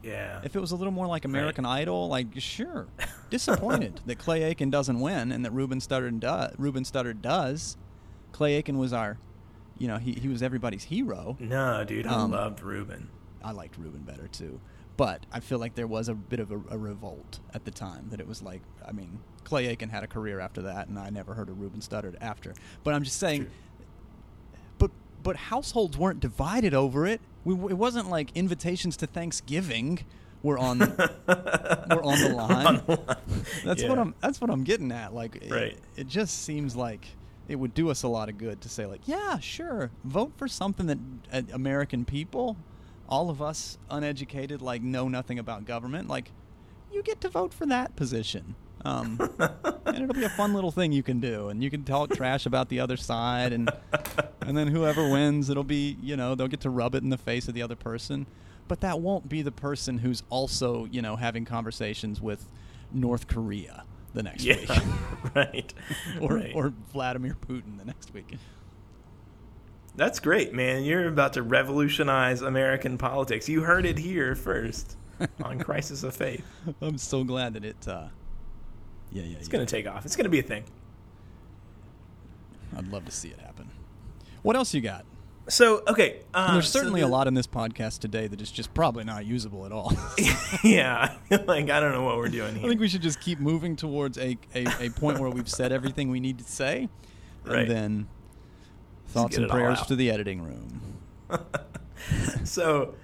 yeah. If it was a little more like American Idol, like sure, disappointed that Clay Aiken doesn't win and that Ruben Studdard does. Ruben Studdard does. Clay Aiken was our, you know, he he was everybody's hero. no, dude, I Um, loved Ruben. I liked Ruben better too, but I feel like there was a bit of a, a revolt at the time that it was like, I mean, Clay Aiken had a career after that, and I never heard of Ruben Studdard after. But I'm just saying, True. But households weren't divided over it. We, it wasn't like invitations to Thanksgiving were on were on the line. On the line. That's what I'm. That's what I'm getting at. Like, it- Right. It, just seems like it would do us a lot of good to say, like, yeah, sure, vote for something that uh, American people, all of us uneducated, like, know nothing about government. Like, you get to vote for that position. Um, and it'll be a fun little thing you can do, and you can talk trash about the other side, and and then whoever wins, it'll be you know they'll get to rub it in the face of the other person, but that won't be the person who's also you know having conversations with North Korea the next Yeah, week, right. or right. or Vladimir Putin the next week. That's great, man. You're about to revolutionize American politics. You heard it here first on Crisis of Faith. I'm so glad that it. Uh, yeah, yeah, It's yeah. going to take off. It's going to be a thing. I'd love to see it happen. What else you got? So, okay. Uh, There's so certainly the- a lot in this podcast today that is just probably not usable at all. yeah. like, I don't know what we're doing I think we should just keep moving towards a, a, a point where we've said everything we need to say, Right. and then thoughts and prayers to the editing room. so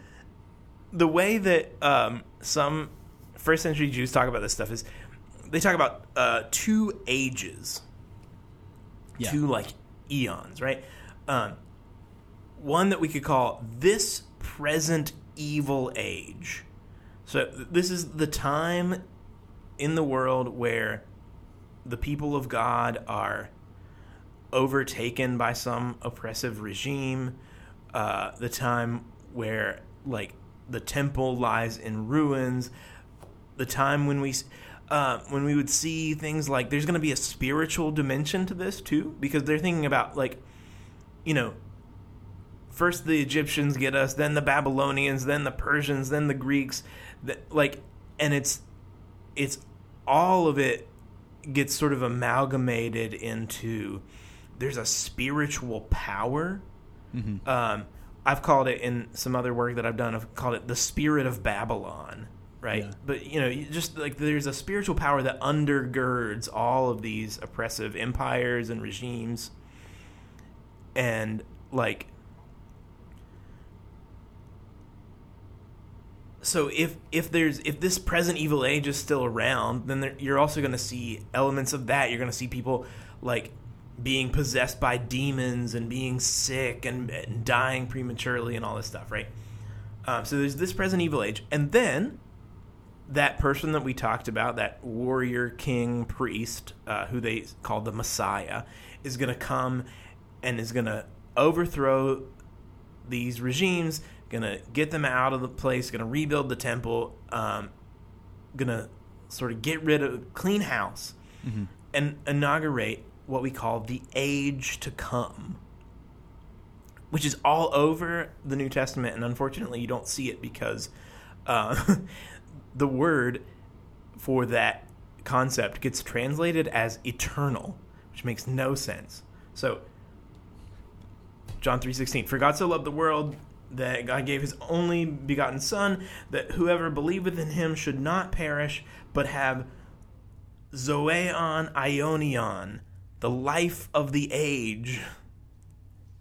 the way that um, some first century Jews talk about this stuff is they talk about uh, two ages, Yeah. two like eons, right? Um, one that we could call this present evil age. So this is the time in the world where the people of God are overtaken by some oppressive regime, uh, the time where like the temple lies in ruins, the time when we uh, when we would see things like there's going to be a spiritual dimension to this too, because they're thinking about like you know first the Egyptians get us, then the Babylonians, then the Persians, then the Greeks, that like and it's it's all of it gets sort of amalgamated into there's a spiritual power. Um, I've called it in some other work that I've done. I've called it the spirit of Babylon, right? Yeah. But you know, just like there's a spiritual power that undergirds all of these oppressive empires and regimes, and like so if if there's if this present evil age is still around then there, you're also going to see elements of that you're going to see people like being possessed by demons and being sick and, and dying prematurely and all this stuff right um, so there's this present evil age and then that person that we talked about that warrior king priest uh, who they called the messiah is going to come and is going to overthrow these regimes, gonna get them out of the place, gonna rebuild the temple, um, gonna sort of get rid of clean house, and inaugurate what we call the age to come, which is all over the New Testament, and unfortunately, you don't see it because uh, the word for that concept gets translated as eternal, which makes no sense. So John 3:16 For God so loved the world that God gave his only begotten son that whoever believeth in him should not perish but have zoen aionion the life of the age.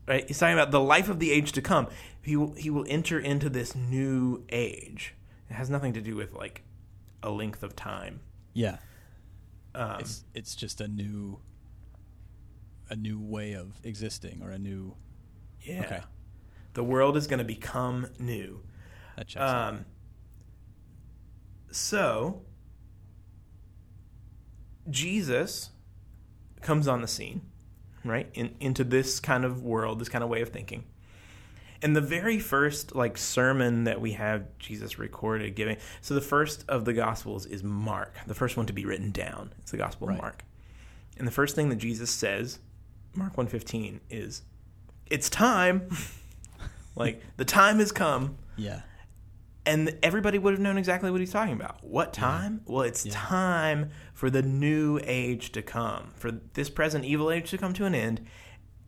Right? He's talking about the life of the age to come. He will he will enter into this new age it has nothing to do with like a length of time Yeah, um, it's it's just a new a new way of existing or a new yeah okay. the world is going to become new that checks out. Um, so Jesus comes on the scene, right? In, into this kind of world, this kind of way of thinking. And the very first like sermon that we have Jesus recorded giving. So the first of the gospels is Mark, the first one to be written down. It's the gospel Right. of Mark. And the first thing that Jesus says, Mark 115 is it's time. like the time has come yeah, and everybody would have known exactly what he's talking about. What time? Well, it's Yeah. time for the new age to come, for this present evil age to come to an end,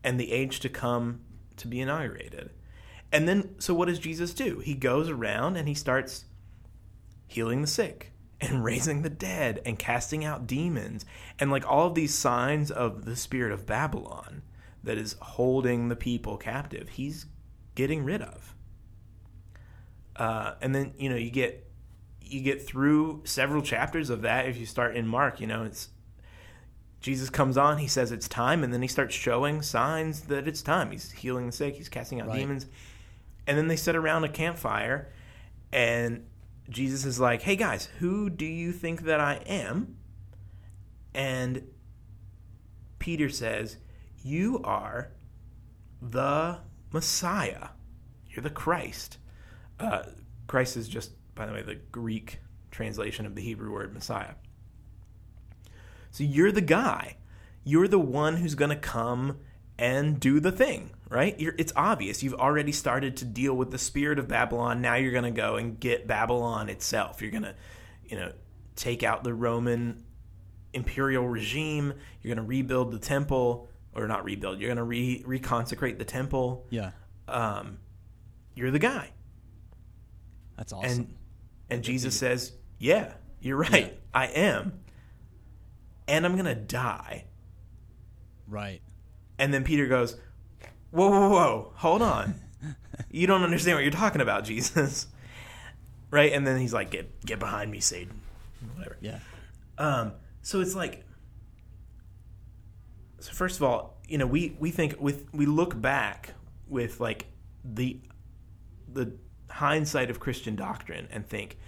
and the age to come to be inaugurated. And then, so what does Jesus do? He goes around and he starts healing the sick and raising the dead and casting out demons and like all of these signs of the spirit of Babylon that is holding the people captive. He's getting rid of uh, and then you know you get you get through several chapters of that if you start in mark you know it's jesus comes on he says it's time and then he starts showing signs that it's time he's healing the sick he's casting out Right. demons and then they sit around a campfire and jesus is like hey guys who do you think that i am And Peter says, You are the Messiah. You're the Christ. Uh, Christ is just, by the way, the Greek translation of the Hebrew word Messiah. So you're the guy. You're the one who's going to come and do the thing, right? You're, it's obvious. You've already started to deal with the spirit of Babylon. Now you're going to go and get Babylon itself. You're going to, you know, take out the Roman imperial regime. You're going to rebuild the temple, or not rebuild. You're going to re reconsecrate the temple. Yeah. Um, you're the guy. That's awesome. And and Jesus says, "Yeah, you're right. Yeah. I am, and I'm going to die." right. And then Peter goes, Whoa, whoa, whoa, hold on. you don't understand what you're talking about, Jesus. right? And then he's like, Get get behind me, Satan. Whatever. Yeah. Um, so it's like so first of all, you know, we, we think with we look back with like the the hindsight of Christian doctrine and think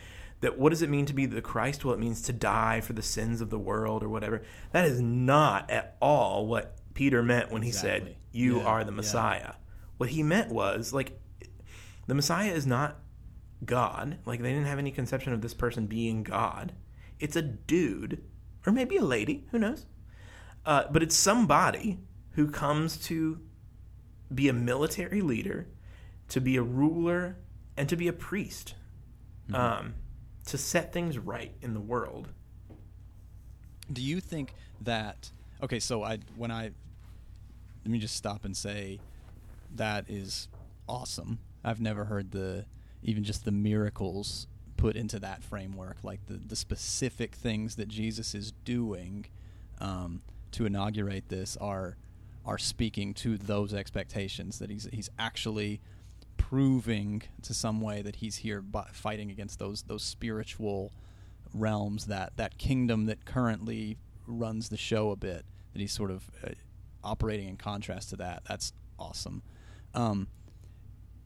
that what does it mean to be the Christ? Well, it means to die for the sins of the world or whatever. That is not at all what Peter meant when he said, Exactly. You Yeah, are the yeah. Messiah. What he meant was like the Messiah is not God. Like they didn't have any conception of this person being God. It's a dude, or maybe a lady, who knows? Uh, but it's somebody who comes to be a military leader, to be a ruler, and to be a priest, um, to set things right in the world. Do you think that okay, so I when I let me just stop and say that is awesome. I've never heard the even just the miracles put into that framework, like the, the specific things that Jesus is doing um, to inaugurate this are are speaking to those expectations that he's he's actually proving to some way that he's here fighting against those those spiritual realms that that kingdom that currently runs the show a bit that he's sort of uh, operating in contrast to that that's awesome. Um,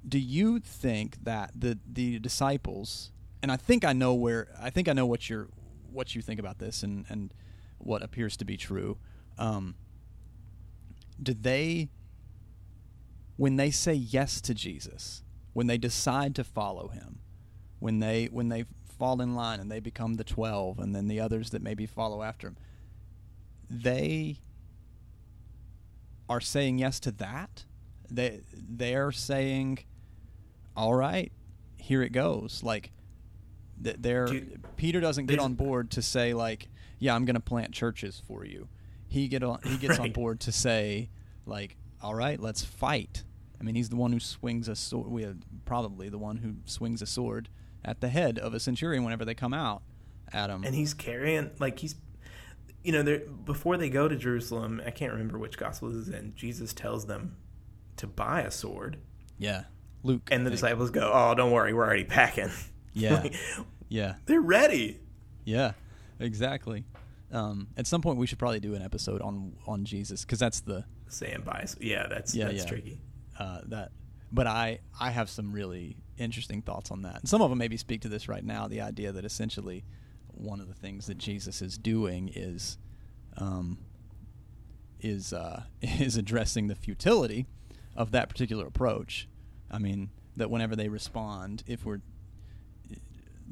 do you think that the the disciples and I think I know where I think I know what you're what you think about this and and what appears to be true. Um, did they when they say yes to Jesus when they decide to follow him when they when they fall in line and they become the 12 and then the others that maybe follow after him they are saying yes to that they they're saying all right here it goes. Like th- they're Dude, Peter doesn't get on board to say like yeah I'm going to plant churches for you. He get on he gets on board to say like all right let's fight. I mean he's the one who swings a sword we have probably the one who swings a sword at the head of a centurion whenever they come out at him. And he's carrying like he's you know before they go to jerusalem i can't remember which gospel this is in jesus tells them to buy a sword yeah Luke and the disciples go oh don't worry we're already packing Yeah. Like, yeah they're ready Yeah, exactly. Um, at some point, we should probably do an episode on on Jesus because that's the saying buy yeah that's Yeah, that's yeah. tricky uh, that. But I I have some really interesting thoughts on that. And some of them maybe speak to this right now. The idea that essentially one of the things that Jesus is doing is um, is uh, is addressing the futility of that particular approach. I mean that whenever they respond, if we're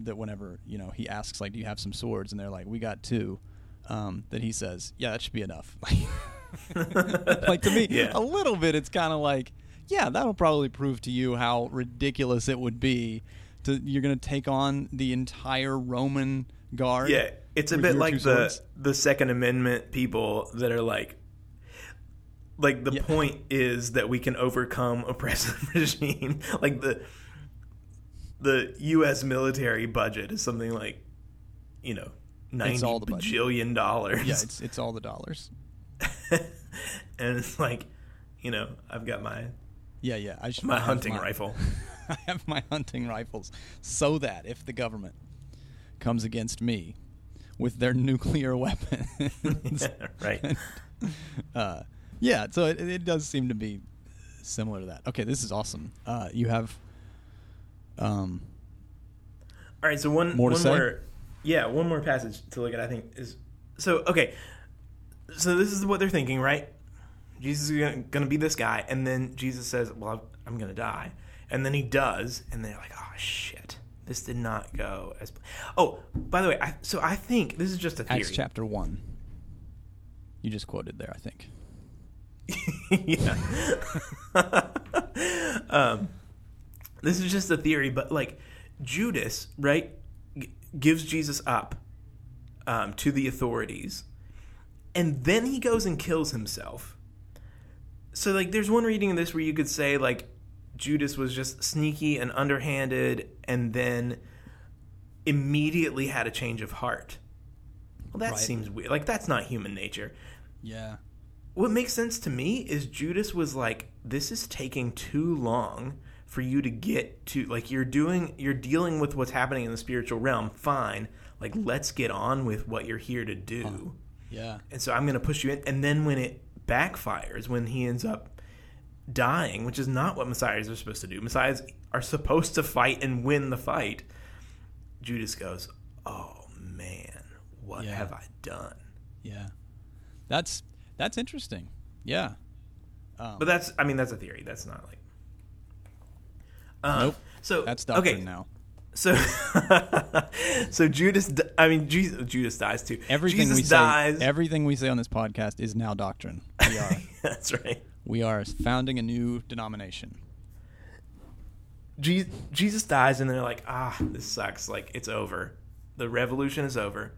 that whenever you know he asks like, "Do you have some swords?" and they're like, "We got two," um, that he says, "Yeah, that should be enough." like to me, Yeah. a little bit, it's kind of like, yeah, that'll probably prove to you how ridiculous it would be. To you're going to take on the entire Roman guard. yeah it's a bit like the swords? the second amendment people that are like like the Yeah. point is that we can overcome oppressive regime like the the us military budget is something like you know 90 all the bajillion dollars yeah, it's it's all the dollars. and it's like you know i've got my Yeah, yeah. I just my hunting my- rifle I have my hunting rifles so that if the government comes against me with their nuclear weapons, Yeah, right. uh, yeah, so it, it does seem to be similar to that. Okay, this is awesome. Uh, you have, um, All right, so one More one more, yeah, one more passage to look at. I think is so okay. so this is what they're thinking, right? Jesus is going to be this guy, and then Jesus says, "Well, I'm going to die," and then he does, and they're like, "Oh shit, this did not go as." Oh, by the way, I, so I think this is just a theory. Acts chapter one. You just quoted there, I think. yeah. um, this is just a theory, but like Judas, right, g- gives Jesus up um, to the authorities, and then he goes and kills himself. So, like, there's one reading of this where you could say, like, Judas was just sneaky and underhanded, and then immediately had a change of heart. Well, that Right. seems weird. Like, that's not human nature Yeah. what makes sense to me is Judas was like, this is taking too long for you to get to like you're doing you're dealing with what's happening in the spiritual realm. Fine. Like let's get on with what you're here to do. Yeah. And so I'm gonna push you in and then when it backfires, when he ends up dying, which is not what messiahs are supposed to do. Messiahs are supposed to fight and win the fight. Judas goes, Oh man, what Yeah. have I done? Yeah. That's that's interesting. Yeah. Um, But that's, I mean, that's a theory. That's not like. Uh, Nope. So that's doctrine okay. now. So, so Judas. I mean, Jesus, Judas dies too. Everything Jesus we say, dies. everything we say on this podcast is now doctrine. We are that's right. We are founding a new denomination. Je- Jesus dies, and they're like, ah, this sucks. Like it's over. The revolution is over.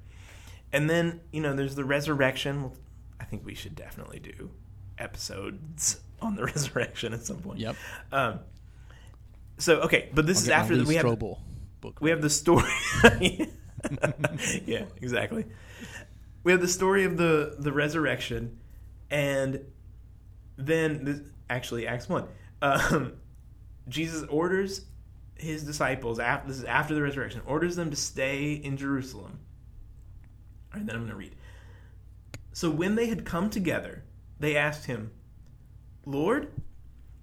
And then you know, there's the resurrection. I think we should definitely do episodes on the resurrection at some point. Yep. Um. So okay, but this I'll is after the, we have Strobel book. we have the story. yeah, exactly. We have the story of the the resurrection, and then this, actually Acts one. Um, Jesus orders his disciples after this is after the resurrection orders them to stay in Jerusalem. All right, then I'm going to read. So when they had come together, they asked him, "Lord,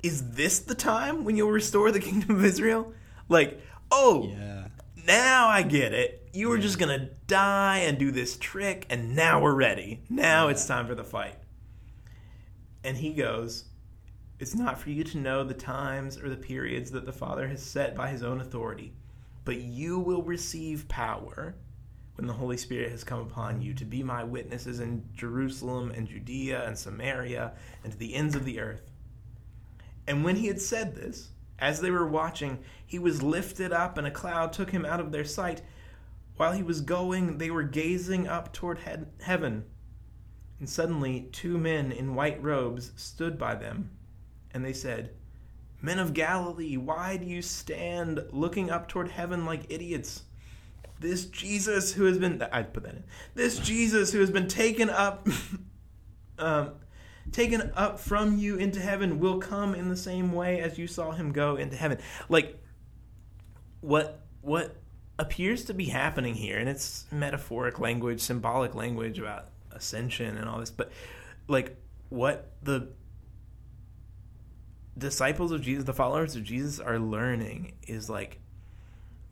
is this the time when you'll restore the kingdom of Israel?" Like, oh, yeah. now I get it. You were just gonna die and do this trick, and now we're ready. Now it's time for the fight. And he goes, It's not for you to know the times or the periods that the Father has set by his own authority, but you will receive power when the Holy Spirit has come upon you to be my witnesses in Jerusalem and Judea and Samaria and to the ends of the earth. And when he had said this, as they were watching, he was lifted up, and a cloud took him out of their sight. While he was going, they were gazing up toward he- heaven. And suddenly, two men in white robes stood by them. And they said, Men of Galilee, why do you stand looking up toward heaven like idiots? This Jesus who has been, I'd put that in. This Jesus who has been taken up um, taken up from you into heaven will come in the same way as you saw him go into heaven. Like what what appears to be happening here, and it's metaphoric language, symbolic language about ascension and all this, but like what the disciples of Jesus, the followers of Jesus are learning is like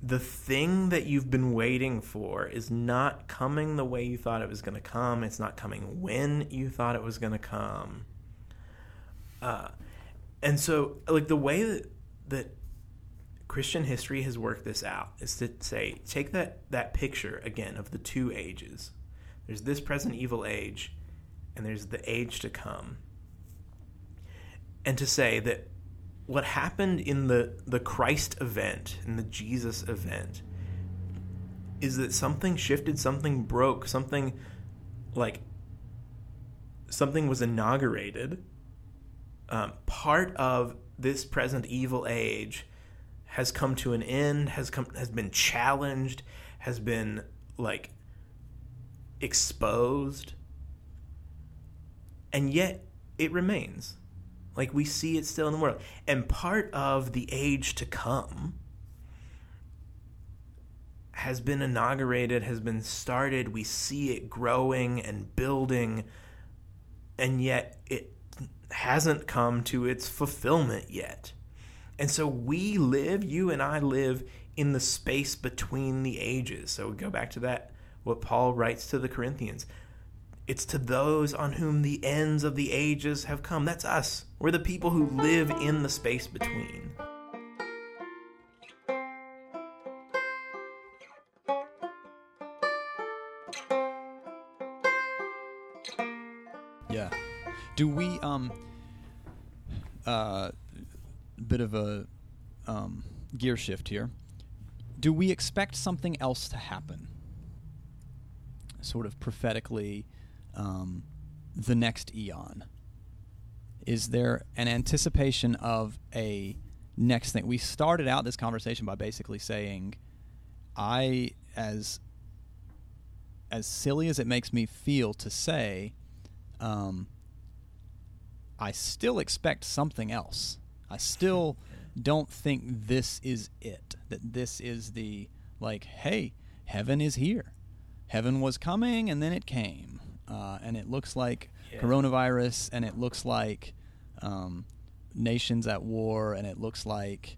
the thing that you've been waiting for is not coming the way you thought it was going to come. It's not coming when you thought it was going to come. Uh, and so, like the way that that Christian history has worked this out is to say, take that that picture again of the two ages. There's this present evil age, and there's the age to come. And to say that what happened in the the Christ event, in the Jesus event, is that something shifted, something broke, something like something was inaugurated. Um, part of this present evil age has come to an end, has come has been challenged, has been like exposed, and yet it remains. Like we see it still in the world. And part of the age to come has been inaugurated, has been started. We see it growing and building, and yet it hasn't come to its fulfillment yet. And so we live, you and I live in the space between the ages. So we go back to that, what Paul writes to the Corinthians. it's to those on whom the ends of the ages have come. That's us. We're the people who live in the space between. Yeah. Do we um uh bit of a um gear shift here. Do we expect something else to happen? Sort of prophetically um the next eon. Is there an anticipation of a next thing? We started out this conversation by basically saying I as as silly as it makes me feel to say um, I still expect something else. I still don't think this is it. That this is the like, hey, heaven is here. Heaven was coming, and then it came, uh, and it looks like Yeah. coronavirus, and it looks like um, nations at war, and it looks like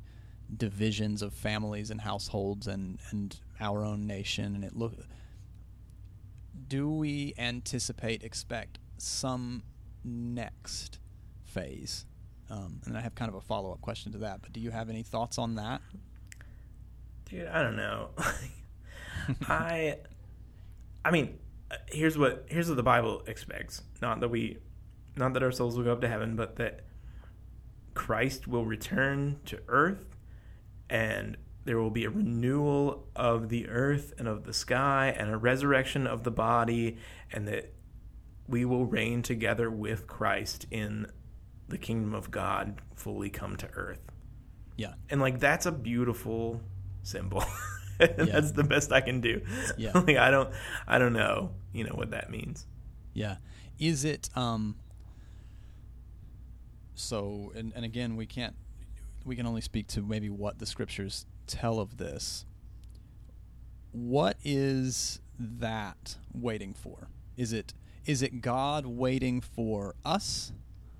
divisions of families and households, and and our own nation, and it look. Do we anticipate, expect some next phase? Um, and I have kind of a follow up question to that. But do you have any thoughts on that? Dude, I don't know. I I mean, here's what here's what the Bible expects. Not that we not that our souls will go up to heaven, but that Christ will return to earth and there will be a renewal of the earth and of the sky and a resurrection of the body and that we will reign together with Christ in the kingdom of God fully come to earth. Yeah. And like that's a beautiful symbol. that's the best I can do. Yeah. like I don't I don't know, you know what that means. Yeah. Is it um so and, and again we can't we can only speak to maybe what the scriptures tell of this. What is that waiting for? Is it is it God waiting for us,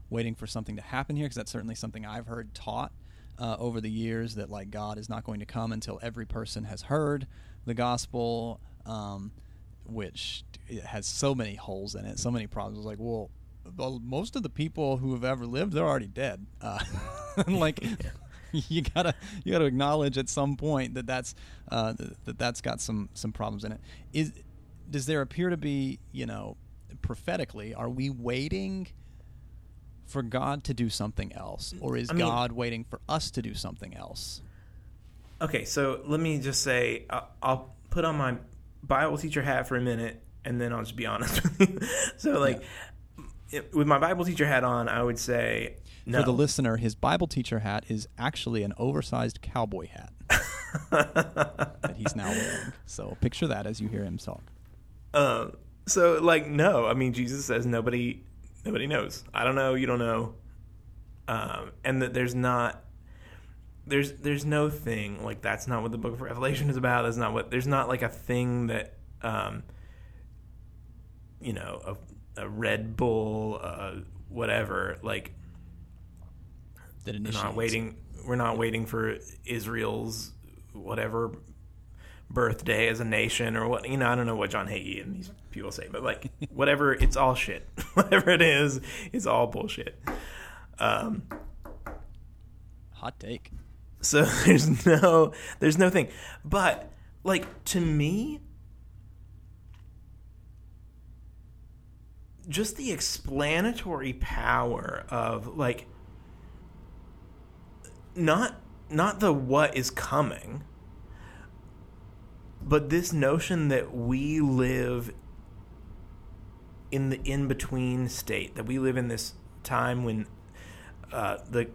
waiting for something to happen here? Because that's certainly something I've heard taught uh, over the years that like God is not going to come until every person has heard the gospel, um, which it has so many holes in it, so many problems. Like, well, well, most of the people who have ever lived, they're already dead. Uh, like, you gotta you gotta acknowledge at some point that that's uh, that that's got some some problems in it. Is does there appear to be you know prophetically are we waiting for God to do something else, or is I mean- God waiting for us to do something else? Okay, so let me just say I'll, I'll put on my Bible teacher hat for a minute and then I'll just be honest with you. so like it- with my Bible teacher hat on, I would say no. For the listener, his Bible teacher hat is actually an oversized cowboy hat that he's now wearing. So picture that as you hear him talk. Um, so like no, I mean Jesus says nobody nobody knows. I don't know, you don't know. Um, and that there's not there's there's no thing like that's not what the book of Revelation is about. That's not what there's not like a thing that um you know, a, a Red Bull, uh, whatever, like That we're not waiting we're not waiting for Israel's whatever birthday as a nation or what you know I don't know what John Hagee and these people say but like whatever it's all shit. Whatever it is it's all bullshit. Um Hot take. so there's no there's no thing. But like to me just the explanatory power of like not not the what is coming but this notion that we live in the in between state that we live in this time when uh, the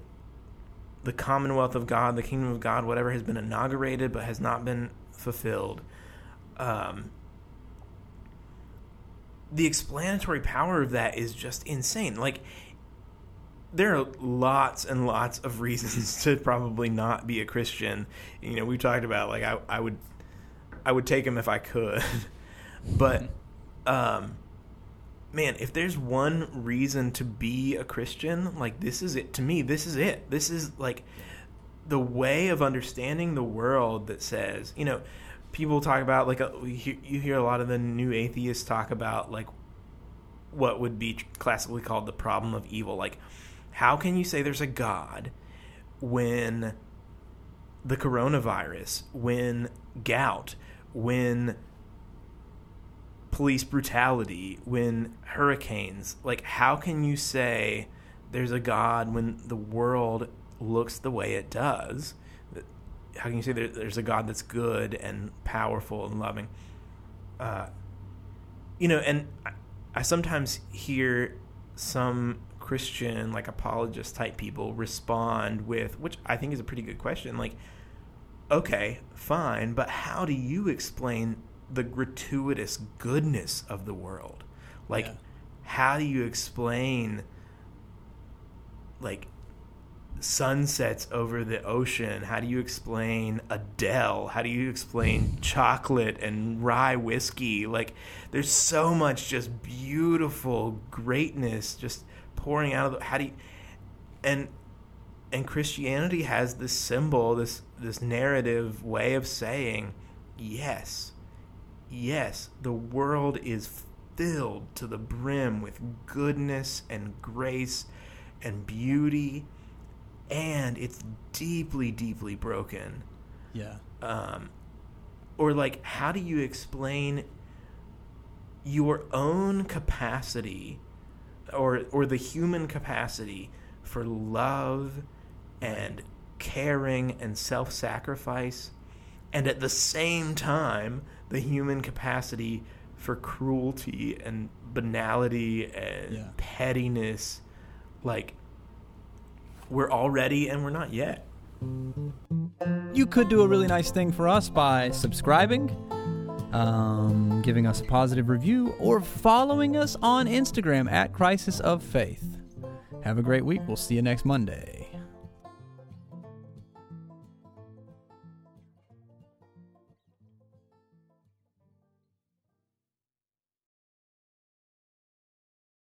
the commonwealth of God, the kingdom of God, whatever has been inaugurated but has not been fulfilled. Um, the explanatory power of that is just insane. Like, there are lots and lots of reasons to probably not be a Christian. You know, we talked about like I, I would, I would take him if I could, but, um, man, if there's one reason to be a Christian, like this is it. To me, this is it. This is like the way of understanding the world that says, you know, people talk about like a, you hear a lot of the new atheists talk about like what would be classically called the problem of evil. Like, how can you say there's a God when the coronavirus, when gout, when police brutality, when hurricanes, like, how can you say there's a God when the world looks the way it does? How can you say there's a God that's good and powerful and loving? Uh, you know, and I, I sometimes hear some Christian, like apologist type people respond with, which I think is a pretty good question, like, okay, fine, but how do you explain the gratuitous goodness of the world? Like, Yeah. how do you explain, like, sunsets over the ocean? How do you explain Adele? How do you explain chocolate and rye whiskey? Like, there's so much just beautiful greatness just pouring out of the. How do you. And and Christianity has this symbol, this this narrative way of saying, yes, yes, the world is filled to the brim with goodness and grace and beauty, and it's deeply, deeply broken. Yeah. Um, or like, how do you explain your own capacity, or or the human capacity for love and caring and self-sacrifice, and at the same time the human capacity for cruelty and banality and Yeah. pettiness, like we're already and we're not yet. You could do a really nice thing for us by subscribing, um, giving us a positive review, or following us on Instagram at Crisis of Faith. Have a great week. We'll see you next Monday.